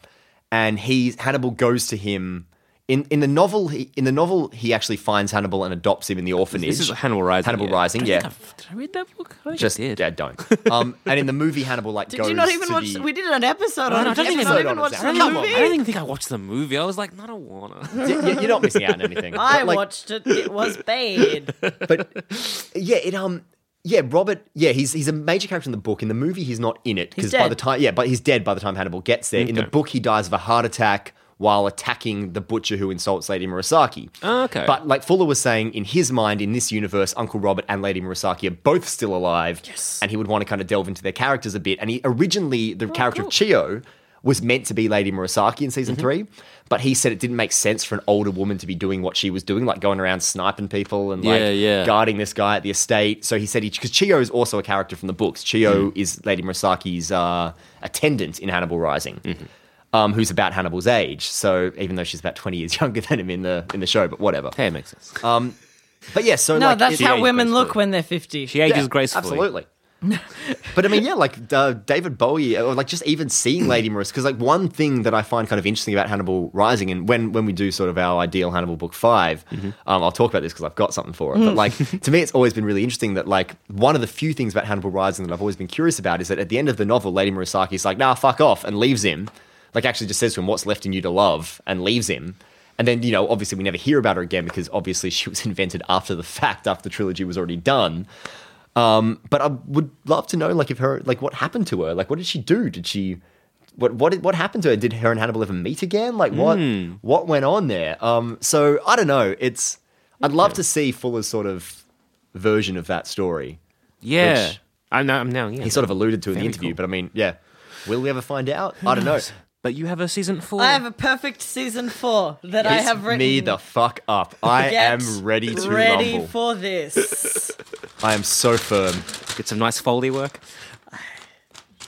and he Hannibal goes to him. In, in the novel, he, in the novel, he actually finds Hannibal and adopts him in the orphanage. This is Hannibal Rising. Hannibal yeah. Rising, yeah. think Did I read that book? I Just I did. yeah, don't. Um, and in the movie, Hannibal like Did goes you not even to watch? the- We did an episode on I it. don't Did think you I not even watch the Come on, movie? I don't even think I watched the movie. I was like, I don't wanna. You- You're not missing out on anything. I But, like, watched it. It was bad. but yeah, it um yeah, Robert, yeah, he's he's a major character in the book. In the movie, he's not in it because by dead. the time yeah, but he's dead by the time Hannibal gets there. In the Okay. book, he dies of a heart attack while attacking the butcher who insults Lady Murasaki. Oh, okay. But like Fuller was saying, in his mind, in this universe, Uncle Robert and Lady Murasaki are both still alive. Yes. And he would want to kind of delve into their characters a bit. And he originally the character of Chiyoh was meant to be Lady Murasaki in Mm-hmm. season three, but he said it didn't make sense for an older woman to be doing what she was doing, like going around sniping people and like Yeah, yeah. guarding this guy at the estate. So he said he because Chiyoh is also a character from the books. Chiyoh Mm. is Lady Murasaki's uh, attendant in Hannibal Rising. Mm-hmm. Um, who's about Hannibal's age? So even though she's about twenty years younger than him in the in the show, but whatever. Hey, it makes sense. Um, But yeah, so No, like, that's how aged women look when they're 50. She ages Yeah, gracefully. Absolutely. but I mean, yeah, like uh, David Bowie, or like just even seeing Lady Marissa, because like one thing that I find kind of interesting about Hannibal Rising, and when when we do sort of our ideal Hannibal book 5 Mm-hmm. um, I'll talk about this because I've got something for it. But like to me, it's always been really interesting that like one of the few things about Hannibal Rising that I've always been curious about is that at the end of the novel, Lady Murasaki's like, "Nah, fuck off," and leaves him. Like actually just says to him, "What's left in you to love?" and leaves him. And then, you know, obviously we never hear about her again because obviously she was invented after the fact, after the trilogy was already done. Um, but I would love to know, like, if her, like, what happened to her? Like, what did she do? Did she, what, what, did, what happened to her? Did her and Hannibal ever meet again? Like, what, what went on there? Um, so I don't know. It's, I'd love to see Fuller's sort of version of that story. Yeah. I'm now, I'm now, yeah. He sort of alluded to in the interview, cool. but I mean, yeah, will we ever find out? I don't know. But you have a season four. I have a perfect season four that I have written. me the fuck up. I am ready to ready rumble. for this. I am so firm. Get some nice Foley work.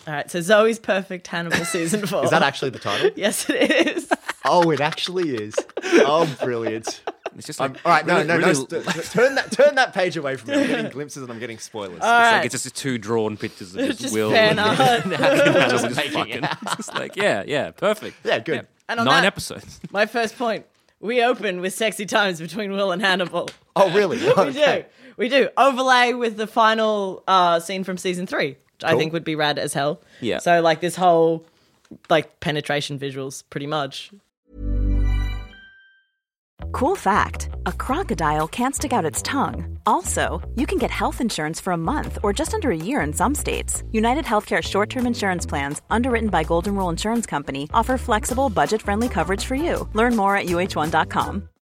All right, so Zoe's perfect Hannibal season four. Is that actually the title? Yes, it is. Oh, it actually is. Oh, brilliant. It's just I'm, all right, no, really- no, no. really- st- st- turn that, turn that page away from me. I'm getting glimpses and I'm getting spoilers. All It's right. like it's just two drawn pictures of just, Just Will fan and art. Hannibal just making fucking. out. It's just like yeah, yeah, perfect. Yeah, good. And on Nine that- episodes. My first point. We open with sexy times between Will and Hannibal. Oh, really? We Okay. Do. We do. Overlay with the final uh, scene from season three, which I Cool. think would be rad as hell. Yeah. So, like, this whole, like, penetration visuals, pretty much. Cool fact a crocodile can't stick out its tongue. Also, you can get health insurance for a month or just under a year in some states. United Healthcare short term insurance plans, underwritten by Golden Rule Insurance Company, offer flexible, budget friendly coverage for you. Learn more at uh1.com.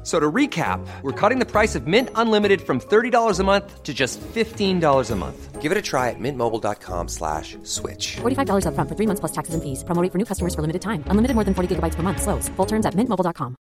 F- So to recap, we're cutting the price of Mint Unlimited from $30 a month to just $15 a month. Give it a try at mintmobile.com slash switch. $45 upfront for three months plus taxes and fees. Promo rate for new customers for limited time. Unlimited more than 40 gigabytes per month. Slows. Full terms at mintmobile.com.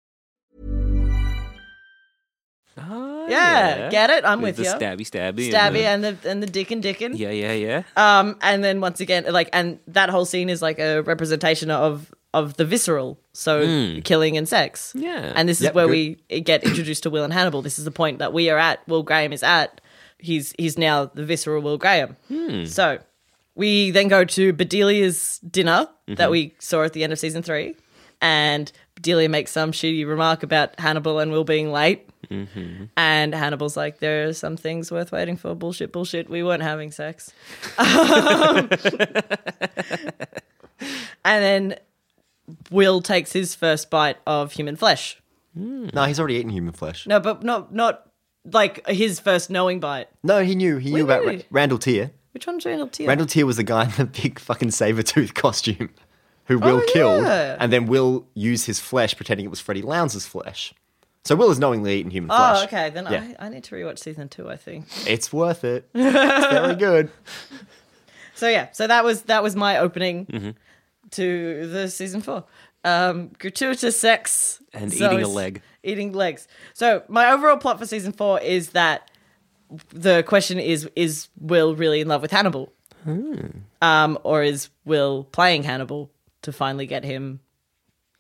Yeah, get it? I'm with, the you. stabby stabby. Stabby and and the and the dick and dickin. yeah, yeah, yeah. Um, and then once again, like, and that whole scene is like a representation of of the visceral, so killing and sex. Yeah. and this is Yep, where good. we get introduced to Will and Hannibal. This is the point that we are at. Will Graham is at. He's he's now the visceral Will Graham. Hmm. So we then go to Bedelia's dinner Mm-hmm. that we saw at the end of season three, and Bedelia makes some shitty remark about Hannibal and Will being late. Mm-hmm. And Hannibal's like, there are some things worth waiting for. Bullshit, bullshit. We weren't having sex. and then Will takes his first bite of human flesh. No, he's already eaten human flesh. No, but not not like his first knowing bite. No, he knew. He knew about Ra- Randall Tier. Which one's Randall Tier? Randall Tier was the guy in the big fucking saber tooth costume who Will Oh, killed, yeah. and then Will used his flesh pretending it was Freddie Lounds's flesh. So Will has knowingly eaten human flesh. Oh, okay. Then Yeah. I, I need to rewatch season two. I think. It's worth it. It's very good. So yeah, so that was that was my opening Mm-hmm. To the season four. Um, gratuitous sex And So eating a leg. Eating legs. So my overall plot for season four is that the question is: Is Will really in love with Hannibal, Hmm. um, or is Will playing Hannibal to finally get him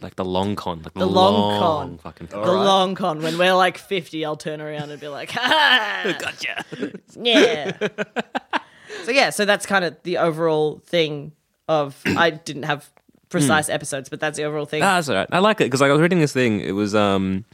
Like the long con. Like the, the long, con? Fucking the long con. When we're like fifty, I'll turn around and be like, "Ha, Gotcha. yeah." so yeah, so that's kind of the overall thing. Of I didn't have precise episodes, but that's the overall thing. Ah, that's all right. I like it because like, I was reading this thing. It was um,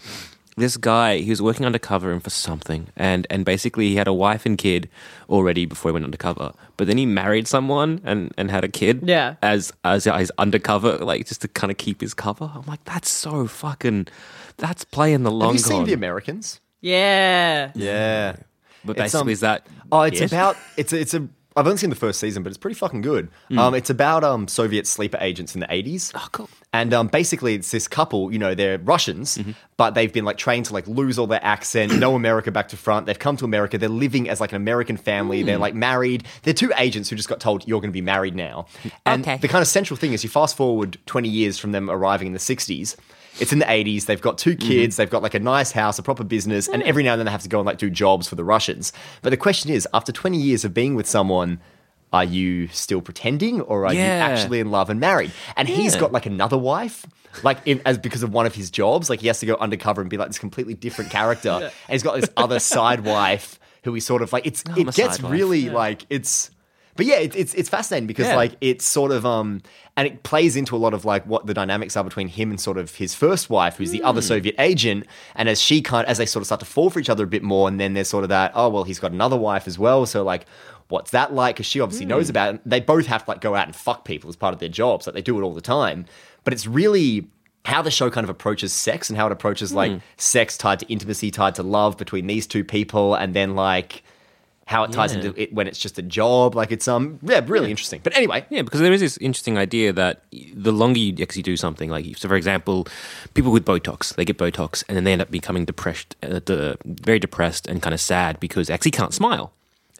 this guy he was working undercover and for something and and basically he had a wife and kid already before he went undercover but then he married someone and and had a kid Yeah. as as his undercover like just to kind of keep his cover i'm like that's so fucking that's playing the long Have you seen con. The Americans? Yeah. Yeah. but It's, basically um, is that Oh, it's it? about it's a, it's a. I've only seen the first season, but it's pretty fucking good. Hmm. Um, it's about um Soviet sleeper agents in the eighties. Oh, cool. And um, basically, it's this couple. You know, they're Russians, Mm-hmm. but they've been like trained to like lose all their accent, know America back to front. They've come to America. They're living as like an American family. Hmm. They're like married. They're two agents who just got told you're going to be married now. And Okay. the kind of central thing is you fast forward twenty years from them arriving in the sixties. It's in the 80s. They've got two kids. They've got like a nice house, a proper business, and every now and then they have to go and like do jobs for the Russians. But the question is, after 20 years of being with someone, are you still pretending or are you actually in love and married? And he's got like another wife. Like in, as because of one of his jobs, like he has to go undercover and be like this completely different character, and he's got this other side wife who he's sort of like it's I'm it gets really like it's but yeah, it, it's it's fascinating because Yeah. like it's sort of um and it plays into a lot of like what the dynamics are between him and sort of his first wife, who's the other Hmm. Soviet agent, and as she kind as they sort of start to fall for each other a bit more, and then there's sort of that oh well he's got another wife as well, so like what's that like? Because she obviously Hmm. knows about it. They both have to like go out and fuck people as part of their jobs, like they do it all the time. But it's really how the show kind of approaches sex and how it approaches Hmm. like sex tied to intimacy, tied to love between these two people, and then like how it ties Yeah. into it when it's just a job. Like it's um yeah, really interesting. But anyway, Yeah, because there is this interesting idea that the longer you actually do something, like so, for example, people with Botox, they get Botox and then they end up becoming depressed, uh, de- very depressed and kind of sad because they actually can't smile.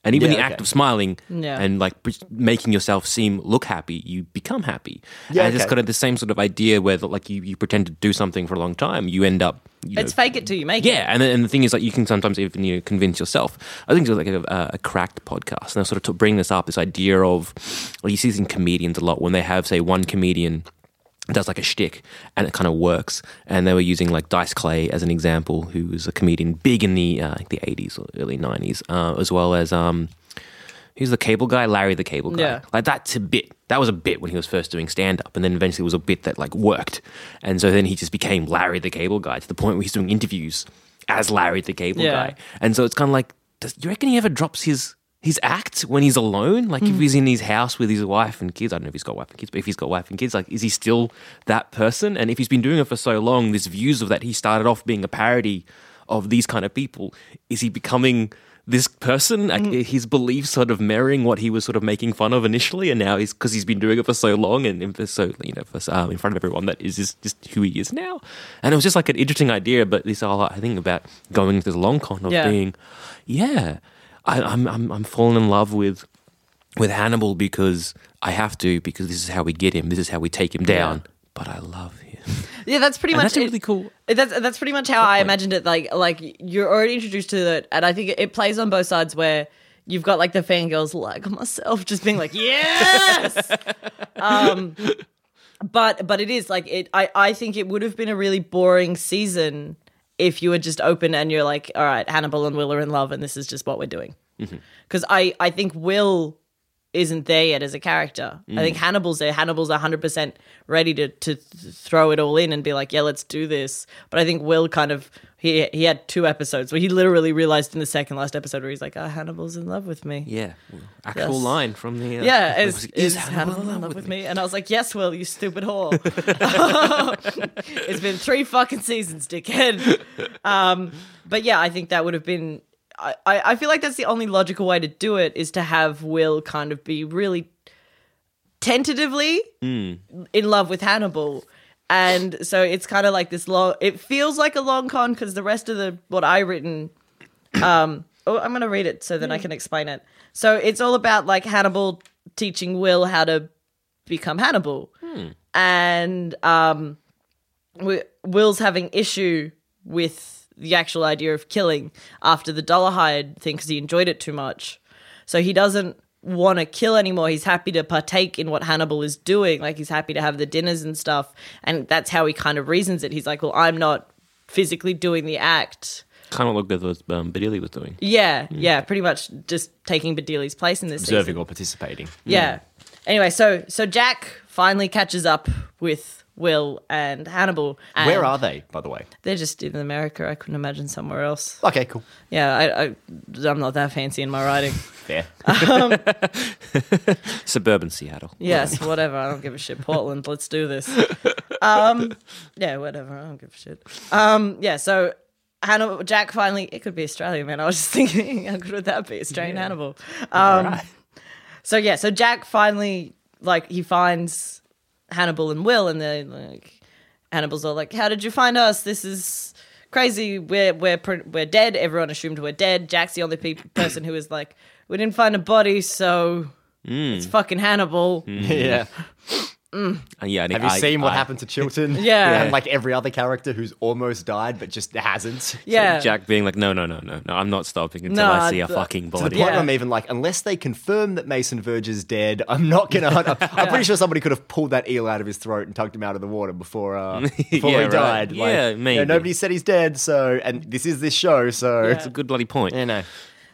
And even Yeah, the okay. act of smiling Yeah. and like making yourself seem look happy, you become happy. Yeah, and it's kind of the same sort of idea where like you, you pretend to do something for a long time, you end up. You It's know, fake it till you make yeah, it. Yeah, and the, and the thing is, like, you can sometimes even you know, convince yourself. I think it's like a, a cracked podcast, and I sort of to bring this up, this idea of, well, you see this in comedians a lot when they have, say, one comedian does like a shtick and it kind of works. And they were using like Dice Clay as an example, who was a comedian big in the uh, like the eighties or early nineties, uh, as well as um, who's the cable guy, Larry the Cable Guy. Yeah. Like that's a bit. That was a bit when he was first doing stand up, and then eventually it was a bit that like worked, and so then he just became Larry the Cable Guy to the point where he's doing interviews as Larry the Cable Yeah. Guy, and so it's kind of like, does you reckon he ever drops his? His act when he's alone, like if hmm. he's in his house with his wife and kids, I don't know if he's got wife and kids, but if he's got wife and kids, like is he still that person? And if he's been doing it for so long, this views of that he started off being a parody of these kind of people, is he becoming this person? Like, hmm. His beliefs sort of mirroring what he was sort of making fun of initially, and now he's because he's been doing it for so long and for so you know for, um, in front of everyone that is this just who he is now. And it was just like an interesting idea, but this whole uh, I think about going into the long con of Yeah. being, yeah, I, I'm I'm I'm falling in love with with Hannibal because I have to because this is how we get him. This is how we take him down. But I love him. Yeah, that's pretty And much that's it. really cool That's that's pretty much how I imagined it. Like like you're already introduced to it, and I think it, it plays on both sides where you've got like the fangirls like myself just being like yes, um, but but it is like it. I I think it would have been a really boring season if you were just open and you're like, all right, Hannibal and Will are in love, and this is just what we're doing. Mm-hmm. Because I I think Will isn't there yet as a character. I think Hannibal's there. Hannibal's 100% ready to, to throw it all in and be like, yeah, let's do this. But I think Will kind of, he, he had two episodes where he literally realized in the second last episode where he's like, oh, Hannibal's in love with me. Yeah, actual Yes. line from the uh, Yeah, is, was, is, Hannibal in love with me? And I was like, yes, Will, you stupid whore. it's been three fucking seasons, dickhead. Um, but yeah, I think that would have been. I, I I feel like that's the only logical way to do it is to have Will kind of be really tentatively in love with Hannibal. And so it's kind of like this long. It feels like a long con because the rest of the what I written um oh i'm gonna read it so that i can explain it so it's all about like hannibal teaching will how to become hannibal and um Wi- will's having issue with the actual idea of killing after the Dolarhyde thing because he enjoyed it too much so he doesn't want to kill anymore he's happy to partake in what hannibal is doing like he's happy to have the dinners and stuff and that's how he kind of reasons it he's like well i'm not physically doing the act kind of looked at what um, Bedelia was doing. yeah, yeah, pretty much just taking Bedelia's place in this observing season. or participating. Yeah. Anyway, so so Jack finally catches up with Will and Hannibal. And Where are they, by the way? They're just in America. I couldn't imagine somewhere else. Okay, cool. Yeah, I, I I'm not that fancy in my writing. Fair. Suburban Seattle. Yes, whatever. I don't give a shit. Portland, let's do this. Um, yeah, whatever. I don't give a shit. Um, yeah, so Hannibal, Jack finally, it could be Australia, man. I was just thinking, how good would that be? Australian Hannibal. Um, So yeah, so Jack finally, like, he finds Hannibal and Will, and they're like, Hannibal's all like, "How did you find us? This is crazy. We're we're we're dead. Everyone assumed we're dead. Jack's the only pe- person who was like, we didn't find a body, so hmm. it's fucking Hannibal." yeah. Uh, yeah, Have you I- seen what I- happened to Chilton? Yeah. And like every other character who's almost died but just hasn't. Yeah, Jack being like, no, no, no, no, no, I'm not stopping until No, I see a the- fucking To the body. point Yeah. I'm even like, unless they confirm that Mason Verge is dead, I'm not gonna hunt. I'm, I'm pretty sure somebody could have pulled that eel out of his throat and tugged him out of the water before uh, before Yeah, he right. died. Like, Yeah, you know, nobody said he's dead, so and this is this show, so It's a good bloody point. you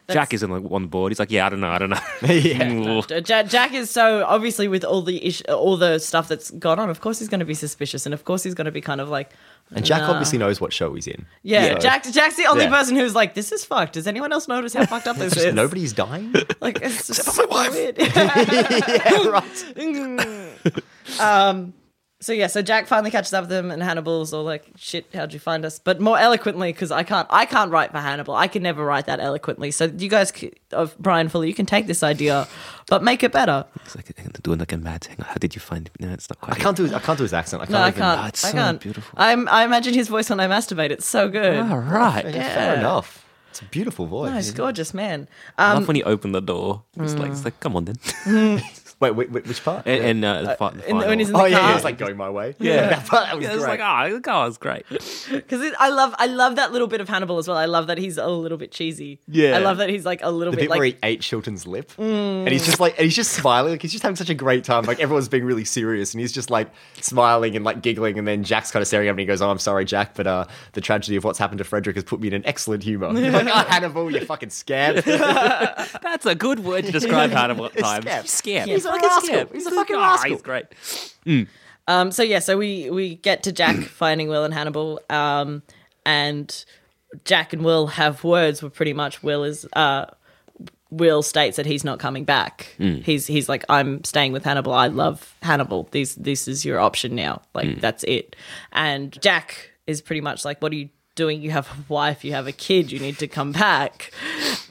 know. Jack isn't like on board. He's like, yeah, I don't know, I don't know. Yeah. Jack, Jack is so obviously with all the ish, all the stuff that's gone on. Of course, he's going to be suspicious, and of course, he's going to be kind of like, And Jack Nah. obviously knows what show he's in. yeah. So- Jack, Jack's the only Yeah. person who's like, this is fucked. Does anyone else notice how fucked up this Just is? nobody's dying. Like, it's just for my wife. weird. yeah, right. um. So yeah, so Jack finally catches up with them, and Hannibal's all like, "Shit, how'd you find us?" But more eloquently, because I can't, I can't write for Hannibal. I can never write that eloquently. So you guys, c- of Bryan Fuller, you can take this idea, but make it better. It's like doing like a mad thing. How did you find it? No, it's not quite. I can't do I can't do his accent. I can't No, I can't. Oh, it's I so can't. beautiful. I'm, I imagine his voice when I masturbate. It's so good. All right. Yeah, Fair enough. It's a beautiful voice. No, he's gorgeous, man. I Um, love when he opened the door. It's like, it's like, come on then. Wait, wait, wait, which part? and and uh, the, fi- the in- when he's in one. oh the yeah, car. yeah, it's like going my way. Yeah, that, part, that was Yeah, it's great. like, oh, God, it's great. Because I love, I love that little bit of Hannibal as well. I love that he's a little bit cheesy. Yeah. I love that he's like a little the bit bit where like. he ate Chilton's lip, and he's just like, and he's just smiling, like he's just having such a great time. Like everyone's being really serious, and he's just like smiling and like giggling, and then Jack's kind of staring at him, and he goes, "Oh, I'm sorry, Jack, but uh, the tragedy of what's happened to Frederick has put me in an excellent humor." You're like, "Oh, Hannibal, you fucking scab." That's a good word to describe Hannibal at times. scab. Scab. He's a rascal. He's a fucking Ah, rascal. He's great. Um. So yeah. So we we get to Jack finding Will and Hannibal. Um. And Jack and Will have words. Where pretty much Will is uh. Will states that he's not coming back. He's he's like I'm staying with Hannibal. I love Hannibal. These this is your option now. Like that's it. And Jack is pretty much like, what are you doing? You have a wife. You have a kid. You need to come back.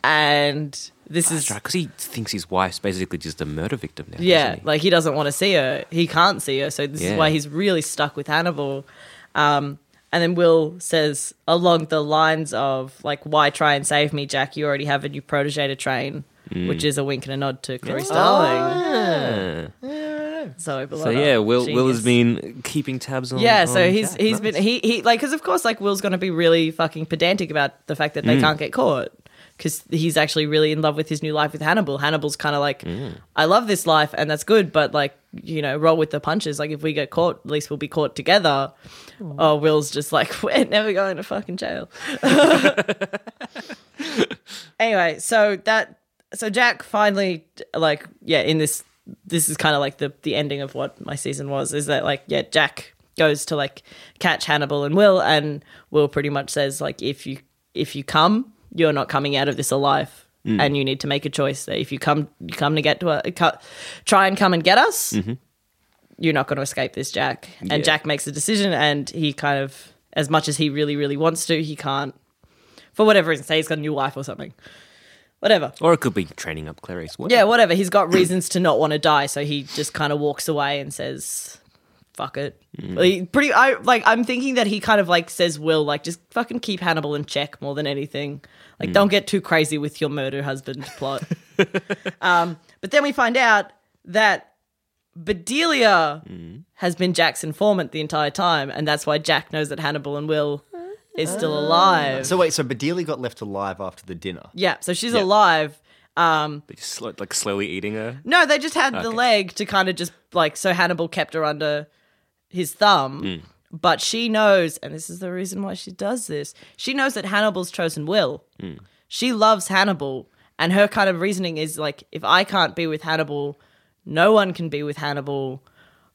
And this is That's right, because he thinks his wife's basically just a murder victim now. yeah, he? like he doesn't want to see her. He can't see her, so this is why he's really stuck with Hannibal. Um, and then Will says along the lines of like, "Why try and save me, Jack? You already have a new protege to train," Mm. which is a wink and a nod to Clarice Starling. So, So yeah, Will Will has been keeping tabs on. yeah, so on he's Jack. he's Nice. been he he like because of course like Will's going to be really fucking pedantic about the fact that they Mm. can't get caught because he's actually really in love with his new life with Hannibal. Hannibal's kind of like, Mm. I love this life and that's good, but like you know, roll with the punches. Like if we get caught, at least we'll be caught together. Oh, Will's just like we're never going to fucking jail. anyway, so that so Jack finally like yeah in this this is kind of like the the ending of what my season was is that like yeah Jack goes to like catch Hannibal and Will and Will pretty much says like if you if you come you're not coming out of this alive mm. and you need to make a choice that if you come you come to get to a try and come and get us mm-hmm. you're not going to escape this Jack and Yeah. Jack makes a decision and he kind of as much as he really really wants to he can't for whatever reason say he's got a new wife or something whatever Or it could be training up Clarice. Yeah, whatever. He's got reasons to not want to die, so he just kind of walks away and says, "Fuck it." Mm. He pretty. I like. I'm thinking that he kind of like says, "Will like just fucking keep Hannibal in check more than anything. Like, Mm. don't get too crazy with your murder husband plot." um, but then we find out that Bedelia Mm. has been Jack's informant the entire time, and that's why Jack knows that Hannibal and Will is still alive. So wait, so Bedelia got left alive after the dinner. yeah, so she's Yeah. alive. Um, They just like slowly eating her. No, they just had the leg to kind of just like so Hannibal kept her under his thumb. Mm. But she knows, and this is the reason why she does this. She knows that Hannibal's chosen Will. Mm. She loves Hannibal, and her kind of reasoning is like, if I can't be with Hannibal, no one can be with Hannibal.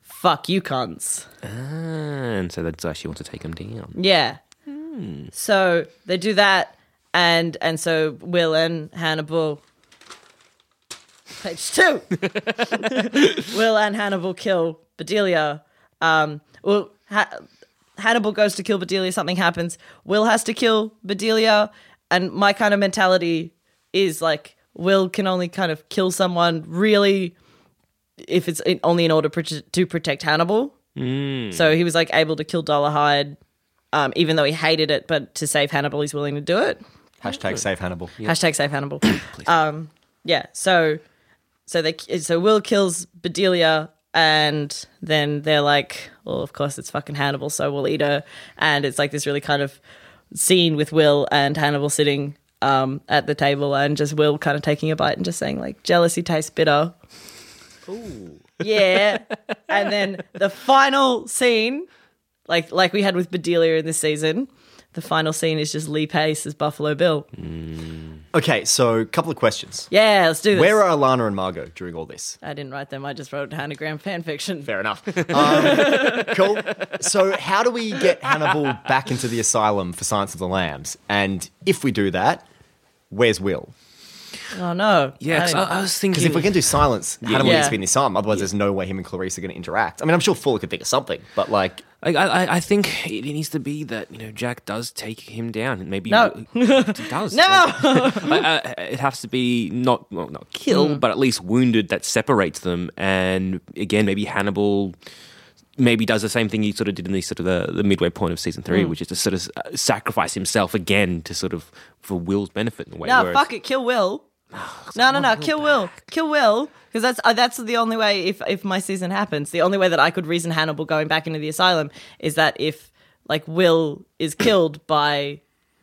fuck you cunts. And so that's why she wants to take him down. Yeah. So they do that, and and so Will and Hannibal. Page two. Will and Hannibal kill Bedelia. Um, well, ha- Hannibal goes to kill Bedelia. Something happens. Will has to kill Bedelia, and my kind of mentality is like Will can only kind of kill someone really if it's in, only in order pr- to protect Hannibal. So he was like able to kill Dolarhyde, um, even though he hated it, but to save Hannibal, he's willing to do it. Hashtag save Hannibal. Hashtag save Hannibal. um, yeah. So, so they so Will kills Bedelia, and then they're like, well, of course it's fucking Hannibal, so we'll eat her. And it's like this really kind of scene with Will and Hannibal sitting um, at the table, and just Will kind of taking a bite and just saying like, jealousy tastes bitter. Ooh. Yeah. and then the final scene, like like we had with Bedelia in this season, the final scene is just Lee Pace as Buffalo Bill. Okay, so a couple of questions. Yeah, let's do this. Where are Alana and Margot during all this? I didn't write them. I just wrote Hannigram fan fiction. Fair enough. Um, cool. So, how do we get Hannibal back into the asylum for Silence of the Lambs? And if we do that, where's Will? Oh no. Yeah, 'cause I I, didn't- I was thinking. Because if we're going to do silence, Hannibal Yeah. needs to be in the asylum. Otherwise, there's no way him and Clarice are going to interact. I mean, I'm sure Fuller could think of something, but like, Like, I, I, I think it needs to be that you know Jack does take him down, and maybe No. he does. No! Like, uh, it has to be not well, not kill, Mm. but at least wounded that separates them. And again, maybe Hannibal maybe does the same thing he sort of did in the sort of the, the midway point of season three, Mm. which is to sort of uh, sacrifice himself again to sort of for Will's benefit in a way. no, whereas- fuck it, kill Will. No, no, no, kill Will, kill Will, because that's uh, that's the only way. If if my season happens, the only way that I could reason Hannibal going back into the asylum is that if like Will is killed by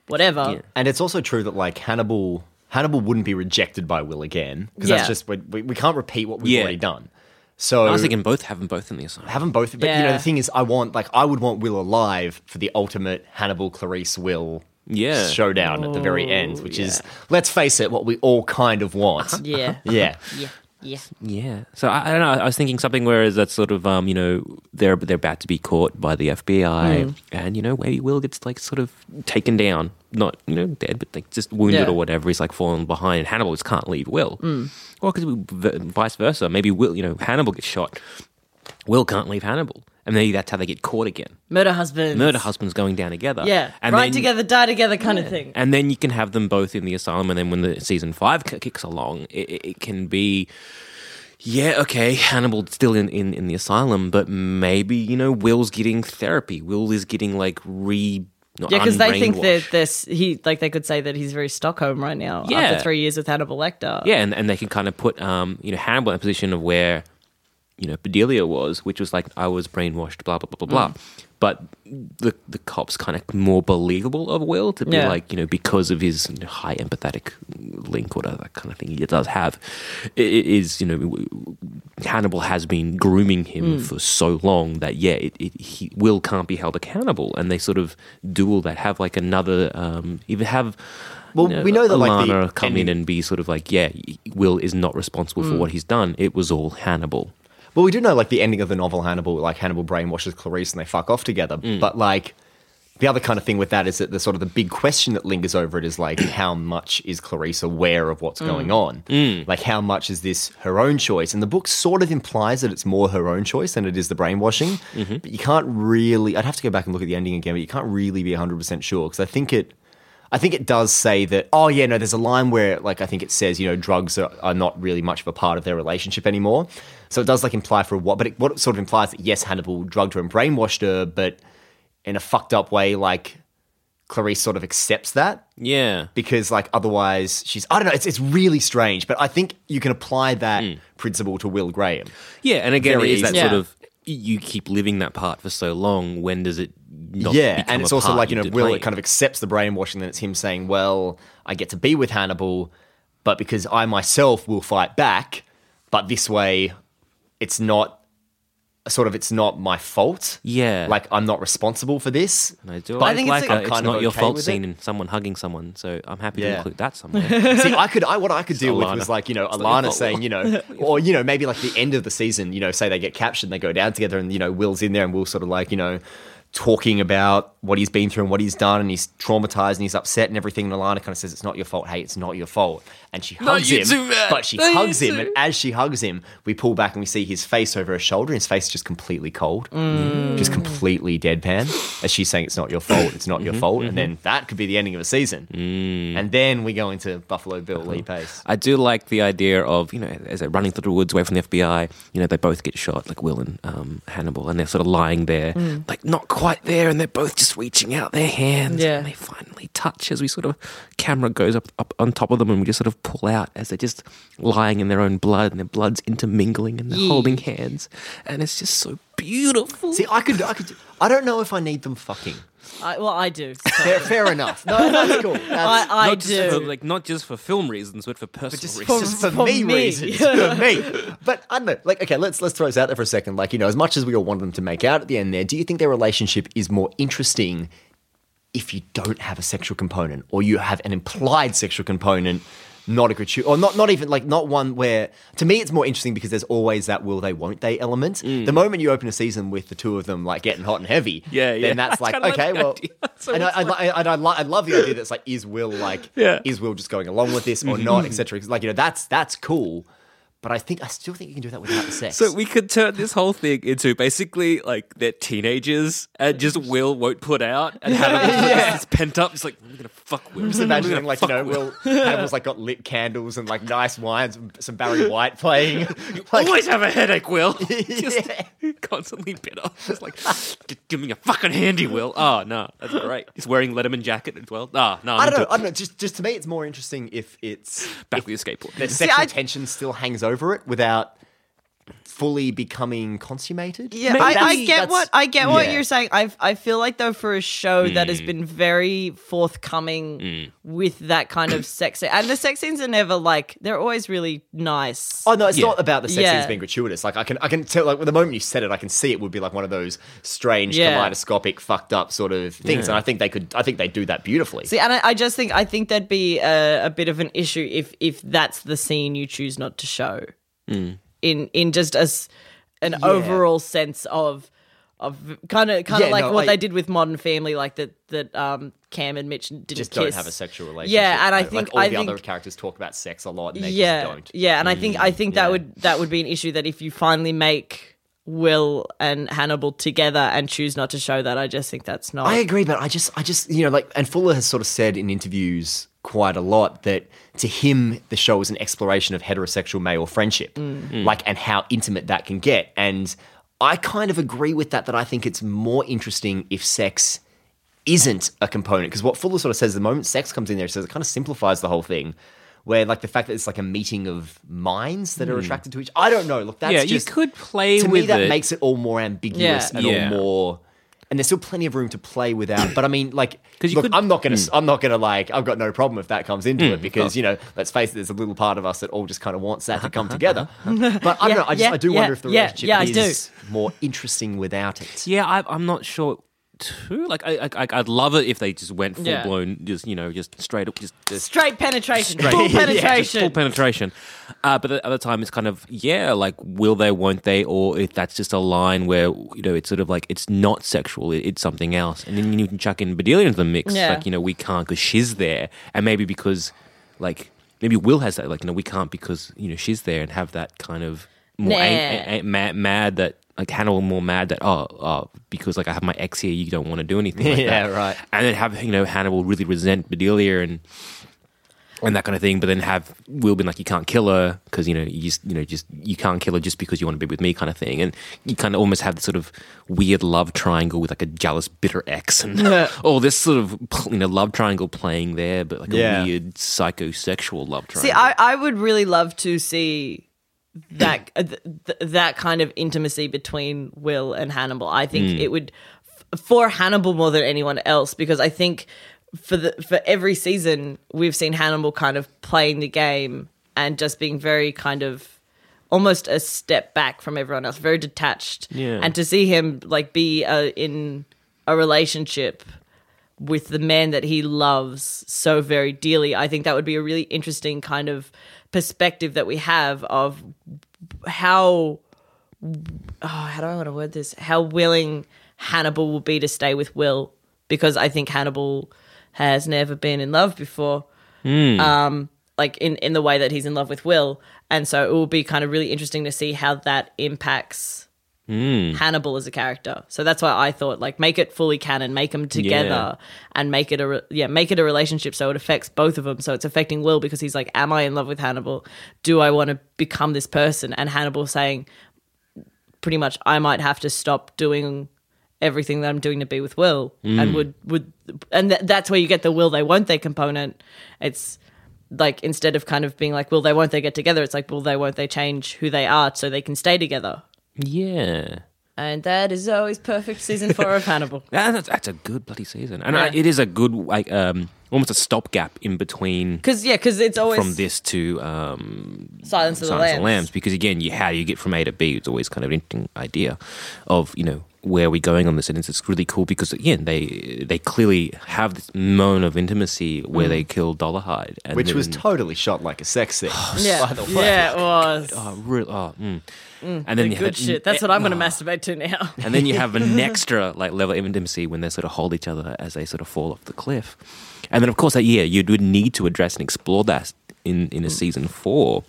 whatever. and it's also true that like Hannibal, Hannibal wouldn't be rejected by Will again because Yeah. that's just we, we, we can't repeat what we've Yeah. already done. So I was thinking both have them both in the asylum. have them both. But you know, the thing is, I want like I would want Will alive for the ultimate Hannibal Clarice Will Yeah. showdown at the very end, which is let's face it, what we all kind of want. Yeah, Yeah. yeah, yeah. Yeah. So I, I don't know. I was thinking something whereas that's sort of um, you know, they're they're about to be caught by the FBI, Mm. and you know maybe Will gets like sort of taken down, not you know dead, but like just wounded Yeah. or whatever. He's like falling behind, and Hannibal just can't leave Will, Mm. or because vice versa. Maybe Will, you know, Hannibal gets shot, Will can't leave Hannibal, and maybe that's how they get caught again. Murder husband. Murder husbands going down together. Yeah, and right then- together, die together, kind of thing. and then you can have them both in the asylum, and then when the season five kicks along, it, it- it can be, yeah, okay, Hannibal's still in, in, in the asylum, but maybe you know Will's getting therapy. Will is getting like re. not Yeah, because they think that this he like they could say that he's very Stockholm right now Yeah. after three years with Hannibal Lecter. Yeah, and, and they can kind of put um, you know Hannibal in a position of where you know Bedelia was, which was like I was brainwashed, blah blah blah blah blah. Mm. But the the cops kind of more believable of Will to be Yeah. like you know because of his you know, high empathetic link or that kind of thing he does have. It, is you know Hannibal has been grooming him Mm. for so long that yeah, it, it, he Will can't be held accountable, and they sort of do all that. Have like another um, even have. Well, you we know that, like, the Alana come in and be sort of like, yeah, Will is not responsible for Mm. what he's done. It was all Hannibal. Well, we do know like the ending of the novel Hannibal, like Hannibal brainwashes Clarice and they fuck off together. Mm. But like the other kind of thing with that is that the sort of the big question that lingers over it is like how much is Clarice aware of what's Mm. going on? Mm. Like how much is this her own choice? And the book sort of implies that it's more her own choice than it is the brainwashing. Mm-hmm. But you can't really. I'd have to go back and look at the ending again, but you can't really be 100 percent sure because I think it. I think it does say that. Oh yeah, no. There's a line where, like, I think it says, you know, drugs are, are not really much of a part of their relationship anymore. So it does like imply for what, but it, what it sort of implies that yes, Hannibal drugged her and brainwashed her, but in a fucked up way, like Clarice sort of accepts that Yeah. because, like, otherwise she's. I don't know. It's it's really strange, but I think you can apply that Hmm. principle to Will Graham. Yeah, and again, Very it is that easily. sort of you keep living that part for so long. When does it? Not yeah, and it's also part like you know, Will it kind of accepts the brainwashing. Then it's him saying, "Well, I get to be with Hannibal, but because I myself will fight back, but this way, it's not." sort of it's not my fault. Yeah. like I'm not responsible for this. And I do But I think like it's a, uh, a- it's kind of not your fault it. and someone hugging someone. So I'm happy to include that somewhere. See, I could, I what I could deal with was like you know your Alana saying you know, or you know maybe like the end of the season, you know, say they get captured, and they go down together, and you know Will's in there, and Will sort of like you know talking about what he's been through and what he's done, and he's traumatized and he's upset and everything. And Alana kind of says, "It's not your fault. Hey, it's not your fault." And she hugs him, but she Not hugs him, and as she hugs him, we pull back and we see his face over her shoulder, and his face is just completely cold, Mm. just completely deadpan. As she's saying, "It's not your fault. It's not Mm-hmm, your fault," and then that could be the ending of a season. Mm. And then we go into Buffalo Bill Uh-huh. Lee Pace. I do like the idea of you know as they're running through the woods away from the FBI. You know they both get shot, like Will and um, Hannibal, and they're sort of lying there, like not quite there, and they're both just reaching out their hands. Yeah. and they finally touch as we sort of camera goes up up on top of them, and we just sort of pull out as they're just lying in their own blood, and their blood's intermingling, and they're Yeah. holding hands, and it's just so beautiful. See, I could, I could, I don't know if I need them fucking. I, well, I do. Fair, fair enough. No, that's cool. That's, I, I not just for, do. like not just for film reasons, but for personal just, reasons. just for, for me, me. reasons. For me. But I don't know. Like, okay, let's let's throw this out there for a second. Like, you know, as much as we all want them to make out at the end there, do you think their relationship is more interesting if you don't have a sexual component or you have an implied sexual component? Not a gratuitous, or not, not even like not one where. To me, it's more interesting because there's always that will they, won't they element. The moment you open a season with the two of them like getting hot and heavy, Mm. Yeah, yeah. then that's I like kinda like okay, well. So and I, like- I, and I, lo- I love the idea that's like, is Will like, Yeah. is Will just going along with this or not, etc. Like, you know, that's that's cool. But I think I still think you can do that without the sex. So we could turn this whole thing into basically like they're teenagers and just Will won't put out and Hannibal Yeah. is pent up. It's like we're gonna fuck Will. just We're imagining like you know, Will Hannibal's like got lit candles and like nice wines, and some Barry White playing. Like, Always have a headache, Will. just constantly bitter. Just like, "G- give me a fucking handy, Will. Oh no, that's great. He's wearing Letterman jacket as well. Ah, no, I I'm don't know. I don't know. Just just to me, it's more interesting if it's Back with the skateboard. the sexual I- tension still hangs over it without fully becoming consummated. Yeah, I, I get what I get what yeah. you're saying. I I feel like though for a show that Hmm. has been very forthcoming with that kind of sex, scene- and the sex scenes are never like they're always really nice. Oh no, it's Yeah. not about the sex Yeah. scenes being gratuitous. Like I can, I can tell. Like the moment you said it, I can see it would be like one of those strange, Yeah. kaleidoscopic, fucked up sort of things. And I think they could. I think they do that beautifully. See, and I, I just think I think that'd be a, a bit of an issue if if that's the scene you choose not to show in in just as an overall sense of of kind of kind of Yeah, like no, what they did with Modern Family, like that that um Cam and Mitch didn't just kiss. don't have a sexual relationship. Yeah, and I Like, think all I the think other characters talk about sex a lot, and they yeah, just don't. yeah, and I think I think that yeah. would that would be an issue that if you finally make Will and Hannibal together and choose not to show that, I just think that's not. I agree, but I just, I just, you know, like, and Fuller has sort of said in interviews quite a lot that to him the show is an exploration of heterosexual male friendship, mm. Mm. like, and how intimate that can get. And I kind of agree with that. That I think it's more interesting if sex isn't a component because what Fuller sort of says the moment sex comes in there, he says it kind of simplifies the whole thing. Where like the fact that it's like a meeting of minds that are mm. attracted to each. I don't know. Look, that's yeah, just you could play to with me that it. makes it all more ambiguous Yeah. and Yeah. all more and there's still plenty of room to play without but i mean like 'Cause you look, could- i'm not gonna mm. i'm not gonna like i've got no problem if that comes into mm, it because you know let's face it there's a little part of us that all just kind of wants that to come together. But i don't Yeah, know i just yeah, i do yeah, wonder if the relationship yeah, I do. is more interesting without it. Yeah, I, I'm not sure too. Like, I, I, I'd love it if they just went full Yeah. blown, just you know, just straight up, just, just Straight penetration, Straight- full Yeah, penetration. just full penetration. Uh, but at the other time, it's kind of yeah, like will they, won't they, or if that's just a line where you know it's sort of like it's not sexual, it, it's something else, and then you can chuck in Bedelia into the mix. Yeah. Like you know, we can't because she's there, and maybe because like maybe Will has that, like you know, we can't because you know she's there and have that kind of more Nah. ang- ang- mad, mad that. Like Hannah Hannibal more mad that oh oh because like I have my ex here you don't want to do anything like Yeah, that. right. and then have you know Hannah will really resent Bedelia and and that kind of thing. But then have Will been like, you can't kill her because you know you just you know just you can't kill her just because you want to be with me, kind of thing. And you kind of almost have this sort of weird love triangle with like a jealous, bitter ex, and all this sort of you know love triangle playing there, but like Yeah. a weird psychosexual love triangle. See, I, I would really love to see that uh, th- th- that kind of intimacy between Will and Hannibal. I think it would f- for Hannibal more than anyone else because I think for the for every season we've seen Hannibal kind of playing the game and just being very kind of almost a step back from everyone else, very detached. Yeah. And to see him like be uh, in a relationship with the man that he loves so very dearly, I think that would be a really interesting kind of perspective that we have of how oh, how do I want to word this? How willing Hannibal will be to stay with Will because I think Hannibal has never been in love before. Um, like in, in the way that he's in love with Will. And so it will be kind of really interesting to see how that impacts Hmm. Hannibal as a character. So that's why I thought like make it fully canon, make them together Yeah. and make it a re- yeah, make it a relationship so it affects both of them. So it's affecting Will because he's like am I in love with Hannibal? Do I want to become this person? And Hannibal saying pretty much I might have to stop doing everything that I'm doing to be with Will hmm. and would would and th- that's where you get the will they won't they component it's like instead of kind of being like will they won't they get together it's like will they won't they change who they are so they can stay together Yeah. and that is always perfect season 4 of Hannibal that's, that's a good bloody season, and I, it is a good like um almost a stopgap in between cuz yeah cuz it's always from this to um Silence of the Silence Lambs, of the Lambs. Because again, you, how do you get from A to B It's always kind of an interesting idea of you know where are we going on this, and it's, it's really cool because again, they they clearly have this moment of intimacy where they kill Dolarhyde, and Which was then- totally shot like a sex scene. yeah. by the way. yeah it was. Oh, real, oh, mm. Mm. and then you good have shit that's what I'm going to ah. masturbate to now and then you have an extra like level of intimacy when they sort of hold each other as they sort of fall off the cliff. And then of course that yeah, you would need to address and explore that in in a mm. season four.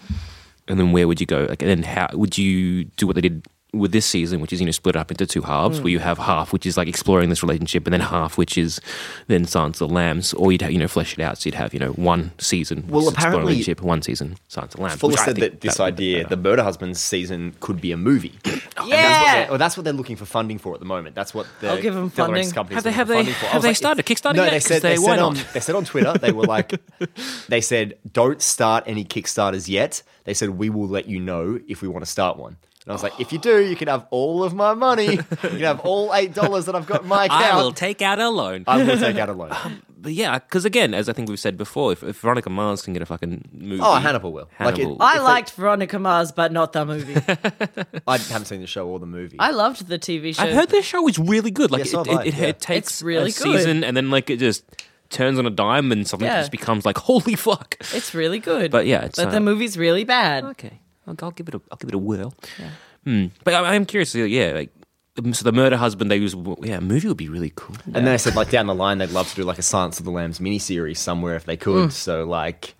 And then where would you go? Like and then how would you do what they did with this season, which is you know split up into two halves, where you hmm. have half which is like exploring this relationship, and then half which is then Silence of the Lambs, or you'd have, you know flesh it out. So you'd have you know one season Well, exploring apparently- relationship, one season Silence of the Lambs. Fuller said that this would be idea, the Murder Husbands season, could be a movie. Oh, and that's what yeah well, that's what they're looking for funding for at the moment. That's what the I'll give 'em Del funding. Rey's company is Have they- have for they- funding for. I have they like, started Kickstarter No, yet? they 'Cause said they- they, why said on not? they said on Twitter they were like they said don't start any Kickstarters yet. They said we will let you know if we want to start one. And I was like, if you do, you can have all of my money. You can have all eight dollars that I've got in my account. I will take out a loan. I will take out a loan. But yeah, because again, as I think we've said before, if, if Veronica Mars can get a fucking movie, Oh, Hannibal will. Like it- I If they- liked Veronica Mars but not the movie I haven't seen the show or the movie. I loved the TV show I've heard this show is really good. Like Yeah, so it, I, it, it, yeah. it takes It's really a good. season and then like it just turns on a dime and something Yeah. just becomes like holy fuck. It's really good. But yeah, it's, but uh, the movie's really bad. Okay, I'll, I'll give it a I'll give it a whirl. Hmm. But I, I'm curious. Uh, yeah, like um, so the murder husband they use. Yeah, a movie would be really cool. And then I said, like down the line, they'd love to do like a Silence of the Lambs miniseries somewhere if they could. Mm. So like,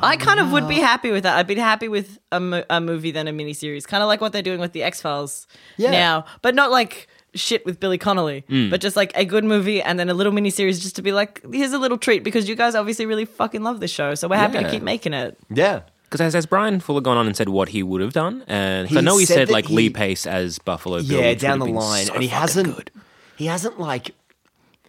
I kind of would be happy with that. I'd be happy with a, mo- a movie than a miniseries, kind of like what they're doing with the X Files Yeah. now, but not like shit with Billy Connolly, mm. but just like a good movie and then a little miniseries just to be like, here's a little treat because you guys obviously really fucking love this show, so we're happy to keep making it. yeah, Because has, has Bryan Fuller gone on and said what he would have done? And 'cause I know he said said, like he- Lee Pace as Buffalo Bill. yeah, down the line, so and he hasn't, good. he hasn't like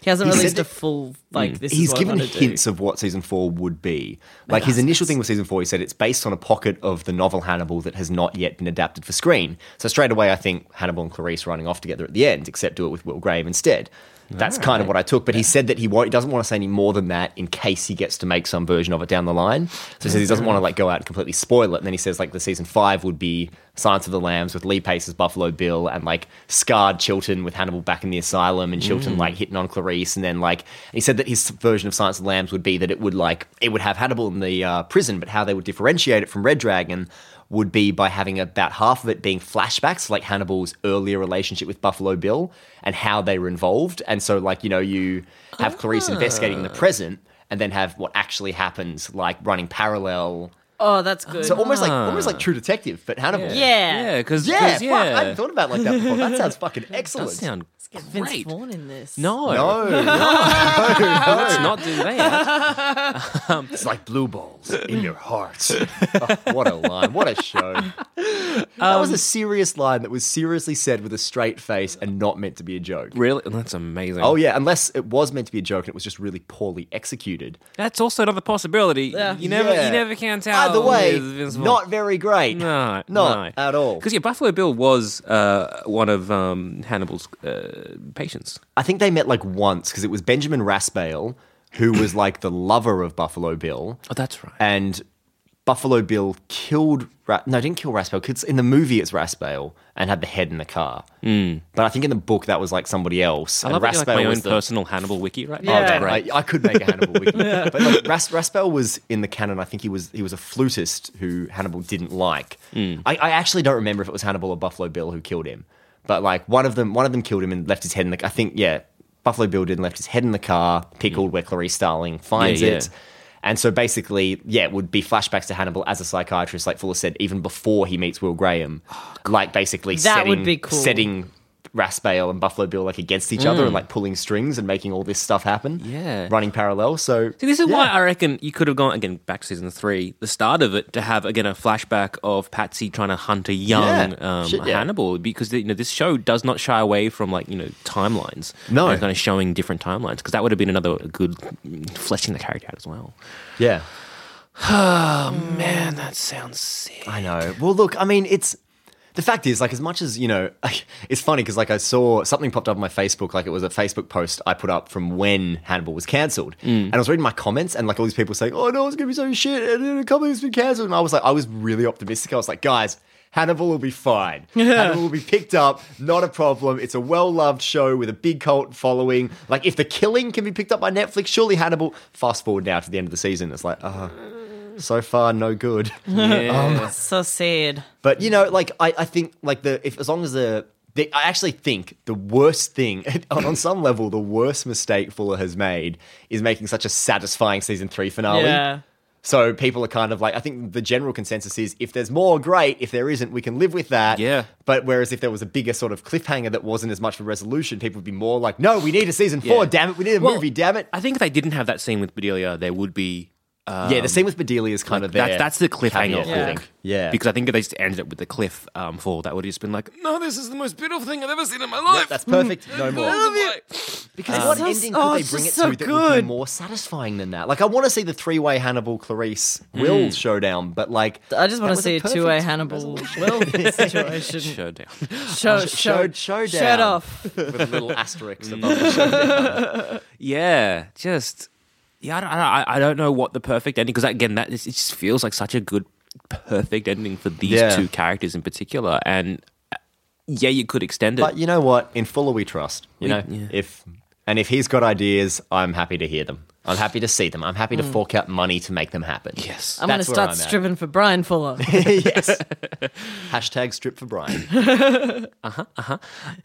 He hasn't He released a full like mm. this. he's is what given I'm hints do. of what season four would be. Like his initial thing with season four, he said it's based on a pocket of the novel Hannibal that has not yet been adapted for screen. So straight away, I think Hannibal and Clarice running off together at the end, except do it with Will Graham instead. That's kind of what I took. But he said that he won't, he doesn't want to say any more than that in case he gets to make some version of it down the line. So he says he doesn't want to like go out and completely spoil it. And then he says like the season five would be Silence of the Lambs with Lee Pace as Buffalo Bill and like scarred Chilton with Hannibal back in the asylum and Chilton like hitting on Clarice. And then like he said that his version of Silence of the Lambs would be that it would like it would have Hannibal in the uh, prison, but how they would differentiate it from Red Dragon would be by having about half of it being flashbacks, like Hannibal's earlier relationship with Buffalo Bill and how they were involved. And so, like, you know, you have Clarice investigating the present and then have what actually happens, like running parallel. Oh, that's good. So almost like almost like True Detective, but Hannibal. yeah. Yeah, because Yeah, yeah, fuck, I hadn't thought about it like that before. That sounds fucking excellent. does sound Vince great. Vaughn in this. No, no, no, let's not do that. it's like blue balls in your heart. Oh, what a line! What a show! that was Um, a serious line that was seriously said with a straight face and not meant to be a joke. really, that's amazing. Oh yeah, unless it was meant to be a joke and it was just really poorly executed. that's also another possibility. Yeah. You never, Yeah. you never can tell. Either way, with not very great. No, not no. at all. Because yeah, Buffalo Bill was uh, one of um, Hannibal's uh, patients. I think they met like once because it was Benjamin Raspail who was like the lover of Buffalo Bill, Oh, that's right. and Buffalo Bill killed. Ra- no, didn't kill Raspail. Rasbale. 'cause in the movie, it's Rasbale and had the head in the car. Mm. But I think in the book that was like somebody else. I love like my own the- personal Hannibal wiki right Oh, now. Yeah. It's great. I, I could make a Hannibal wiki. But like, Ras, was in the canon. I think he was he was a flutist who Hannibal didn't like. Hmm. I, I actually don't remember if it was Hannibal or Buffalo Bill who killed him. But like one of them, one of them killed him and left his head in the. I think yeah, Buffalo Bill did and left his head in the car, pickled mm. where Clarice Starling finds. Yeah, yeah. it. And so basically, yeah, it would be flashbacks to Hannibal as a psychiatrist, like Fuller said, even before he meets Will Graham. Oh, like basically That setting, would be cool. setting Raspail and Buffalo Bill like against each other and like pulling strings and making all this stuff happen. Mm. Yeah. Running parallel. So See, this is yeah. why I reckon you could have gone again back to season three, the start of it, to have again a flashback of Pazzi trying to hunt a young Yeah. um, Shit, yeah. Hannibal because you know this show does not shy away from like you know timelines. No. and kind of showing different timelines because that would have been another good mm, fleshing the character out as well. Yeah. Oh man, that sounds sick. I know. Well, look, I mean, it's the fact is, like, as much as you know, it's funny because like I saw something popped up on my Facebook, like it was a Facebook post I put up from when Hannibal was cancelled, and I was reading my comments, and like all these people saying, "Oh no, it's gonna be so shit," and it's been cancelled, and I was like, I was really optimistic. I was like, guys. Hannibal will be fine. Yeah. Hannibal will be picked up, not a problem. It's a well loved show with a big cult following. Like, if The Killing can be picked up by Netflix, surely Hannibal. Fast forward now to the end of the season. It's like, uh, so far, no good. Yeah. Um, so sad. But you know, like I, I think like the if as long as the, the I actually think the worst thing on, on some level the worst mistake Fuller has made is making such a satisfying season three finale. Yeah. So people are kind of like I think the general consensus is if there's more, great. If there isn't, we can live with that. Yeah. But whereas if there was a bigger sort of cliffhanger that wasn't as much of a resolution, people would be more like, no, we need a season four. Yeah. Damn it, we need a Well, movie. Damn it. I think if they didn't have that scene with Bedelia, there would be. Yeah, the scene with Bedelia is kind of there. That's that's the cliffhanger, caveat, I I think. think. Yeah. because I think if they just ended it with the cliff um, fall, that would have just been like, no, this is the most beautiful thing I've ever seen in my life. That's perfect. No more. Because Um, what so- ending oh, could they bring it so to that would be more satisfying than that? Like, I want to see the three-way Hannibal Clarice Will showdown, but like, I just want to see a perfect two-way Hannibal Will situation. Showdown. Show, Sh- show, showed- showdown. Shut off. with little asterisk above the showdown. Yeah, just yeah. I don't, I, I don't know what the perfect ending because again, that is, it just feels like such a good, perfect ending for these Yeah. two characters in particular. And uh, yeah, you could extend it. But you know what? In Fuller, we trust. You know, yeah. if and if he's got ideas, I'm happy to hear them. I'm happy to see them. I'm happy to fork out money to make them happen. yes, I'm going to That's where start I'm at. stripping for Bryan Fuller. yes. Hashtag strip for Brian. Uh-huh. Uh-huh.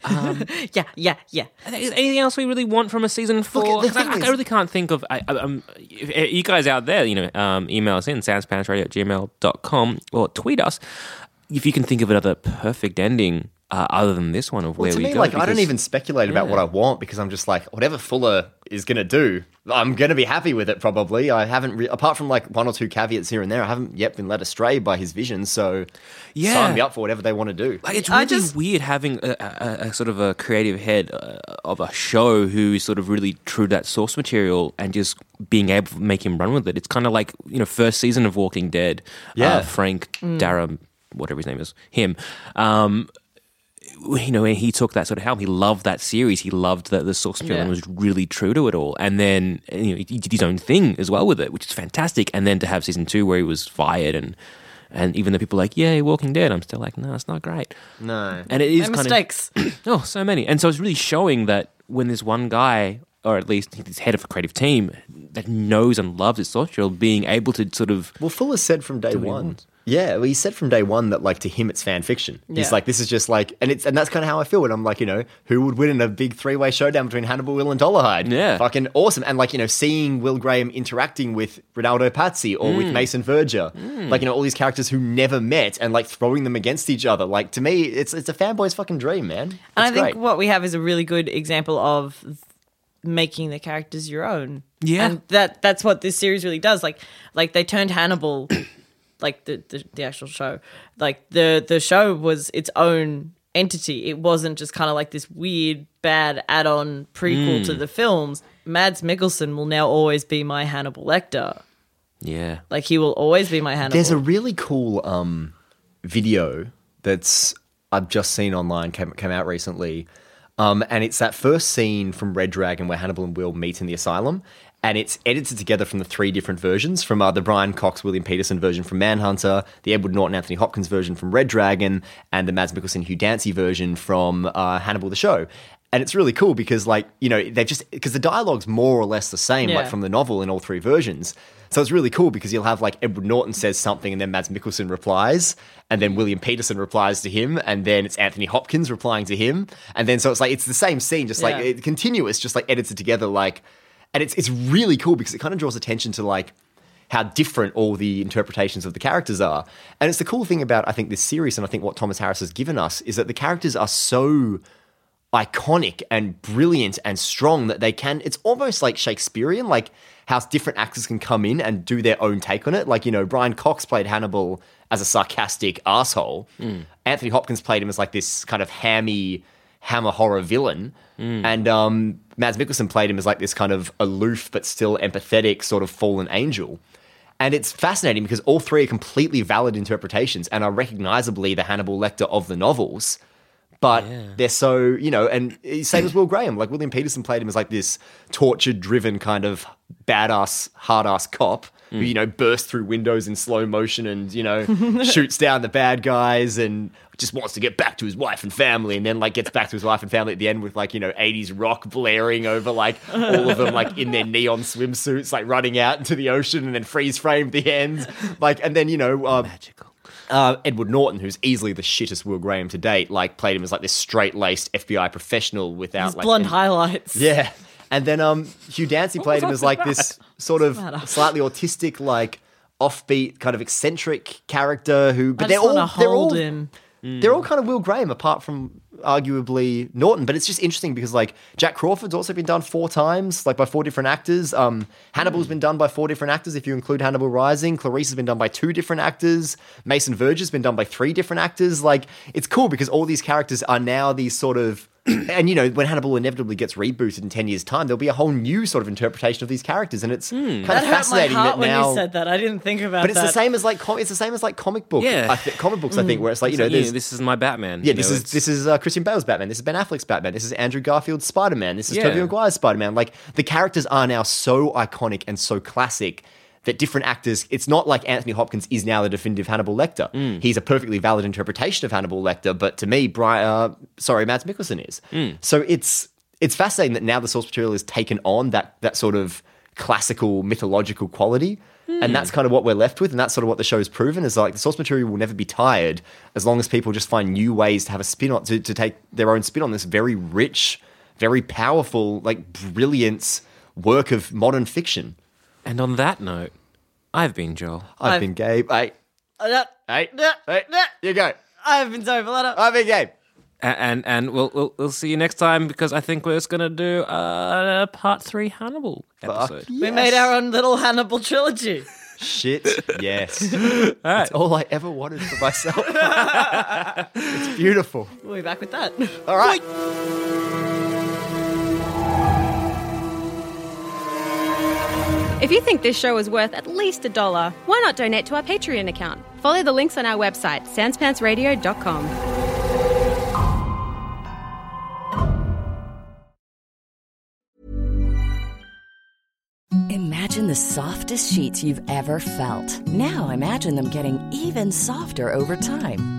Um Yeah, yeah, yeah. Is there anything else we really want from a season four? the 'Cause I, thing I is- really can't think of. I, I, um, if, if you guys out there, you know, um, email us in sanspantsradio at gmail.com or tweet us if you can think of another perfect ending uh, other than this one of Well, where to we me, go. like I don't even speculate about what I want because I'm just like whatever Fuller is gonna do, I'm gonna be happy with it. Probably, I haven't re- apart from like one or two caveats here and there, I haven't yet been led astray by his vision. So, Yeah. sign me up for whatever they want to do. Like it's really just- weird having a, a, a sort of a creative head uh, of a show who is sort of really true to that source material and just being able to make him run with it. It's kind of like you know first season of Walking Dead. Yeah. uh, Frank Dara, whatever his name is, him. Um, you know, when he took that sort of helm, he loved that series. He loved that the source material and Yeah. was really true to it all. And then you know, he did his own thing as well with it, which is fantastic. And then to have season two where he was fired and. And even though people are like, yeah, Walking Dead, I'm still like, no, it's not great. No, And it is No kind mistakes. of oh, so many. And so it's really showing that when there's one guy, or at least he's head of a creative team, that knows and loves its social, being able to sort of Well, Fuller said from day what he one. Wants. Yeah, well, he said from day one that like to him it's fan fiction. He's Yeah. like, this is just like, and it's and that's kind of how I feel. And I'm like, you know, who would win in a big three way showdown between Hannibal, Will, and Dolarhyde? Yeah. fucking awesome. And like, you know, seeing Will Graham interacting with Ronaldo Pazzi or Mm. with Mason Verger, like you know, all these characters who never met and like throwing them against each other. Like to me, it's it's a fanboy's fucking dream, man. And I It's think great. what we have is a really good example of making the characters your own. Yeah. and that that's what this series really does. Like, like they turned Hannibal, like the, the the actual show, like the the show was its own entity. It wasn't just kind of like this weird bad add-on prequel Mm. to the films. Mads Mikkelsen will now always be my Hannibal Lecter. yeah. Like he will always be my Hannibal. There's a really cool um, video that's I've just seen online came came out recently Um, and it's that first scene from Red Dragon where Hannibal and Will meet in the asylum. And it's edited together from the three different versions from uh, the Brian Cox, William Petersen version from Manhunter, the Edward Norton, Anthony Hopkins version from Red Dragon, and the Mads Mikkelsen, Hugh Dancy version from uh, Hannibal the Show. And it's really cool because, like, you know, they've just, because the dialogue's more or less the same, like from the novel in all three versions. So it's really cool because you'll have like Edward Norton says something and then Mads Mikkelsen replies, and then William Petersen replies to him, and then it's Anthony Hopkins replying to him, and then so it's like it's the same scene, just like Yeah. it, continuous, just like edited together, like, and it's it's really cool because it kind of draws attention to like how different all the interpretations of the characters are, and it's the cool thing about I think this series and I think what Thomas Harris has given us is that the characters are so iconic and brilliant and strong that they can it's almost like shakespearean like how different actors can come in and do their own take on it. Like you know brian cox played hannibal as a sarcastic asshole. Anthony hopkins played him as like this kind of hammy hammer horror villain. And um mads mikkelsen played him as like this kind of aloof but still empathetic sort of fallen angel. And it's fascinating because all three are completely valid interpretations and are recognizably the hannibal lecter of the novels. But they're so you know, and same as Will Graham. Like William Petersen played him as like this torture-driven kind of badass, hard-ass cop who you know bursts through windows in slow motion and you know shoots down the bad guys and just wants to get back to his wife and family, and then like gets back to his wife and family at the end with like you know 80s rock blaring over like all of them like in their neon swimsuits, like running out into the ocean and then freeze frame the end, like and then you know uh, Magical. uh, Edward Norton, who's easily the shittest Will Graham to date, like played him as like this straight laced FBI professional without His like blonde any- highlights. Yeah, and then um, Hugh Dancy played him as like this sort of slightly autistic, like offbeat, kind of eccentric character who. But they're just all they're all him. they're all kind of Will Graham, apart from arguably Norton. But it's just interesting because like Jack Crawford's also been done four times, like by four different actors. Um, Hannibal's been done by four different actors, if you include Hannibal Rising. Clarice has been done by two different actors. Mason Verge has been done by three different actors. Like it's cool because all these characters are now these sort of. And you know, when Hannibal inevitably gets rebooted in ten years' time, there'll be a whole new sort of interpretation of these characters, and it's kind That of fascinating that when now. you said that. I didn't think about but it's that. the same as like com- it's the same as like comic book, Yeah. I thi- comic books. I think where it's like you know, yeah, this is my Batman. yeah, this know, is it's- this is uh, Christian Bale's Batman. This is Ben Affleck's Batman. This is Andrew Garfield's Spider Man. This is Yeah. Tobey Maguire's Spider Man. Like the characters are now so iconic and so classic that different actors. It's not like Anthony Hopkins is now the definitive Hannibal Lecter. Mm. He's a perfectly valid interpretation of Hannibal Lecter, but to me, Brian, uh, sorry, Mads Mikkelsen is. Mm. So it's it's fascinating that now the source material has taken on that that sort of classical mythological quality. Hmm. And that's kind of what we're left with, and that's sort of what the show's proven is like the source material will never be tired as long as people just find new ways to have a spin on to, to take their own spin on this very rich, very powerful, like brilliant work of modern fiction. And on that note, I've been Joel. I've, I've- been Gabe. Hey, Uh, hey, uh, hey, you go. I've been Zoe Valletta. I've been Gabe. A- And and we'll we'll, we'll see you next time because I think we're just gonna do a part three Hannibal episode. We made our own little Hannibal trilogy. Shit, yes. That's all I ever wanted for myself. it's beautiful. We'll be back with that. All right. If you think this show is worth at least a dollar, why not donate to our Patreon account? Follow the links on our website, sanspantsradio.com. Imagine the softest sheets you've ever felt. Now imagine them getting even softer over time.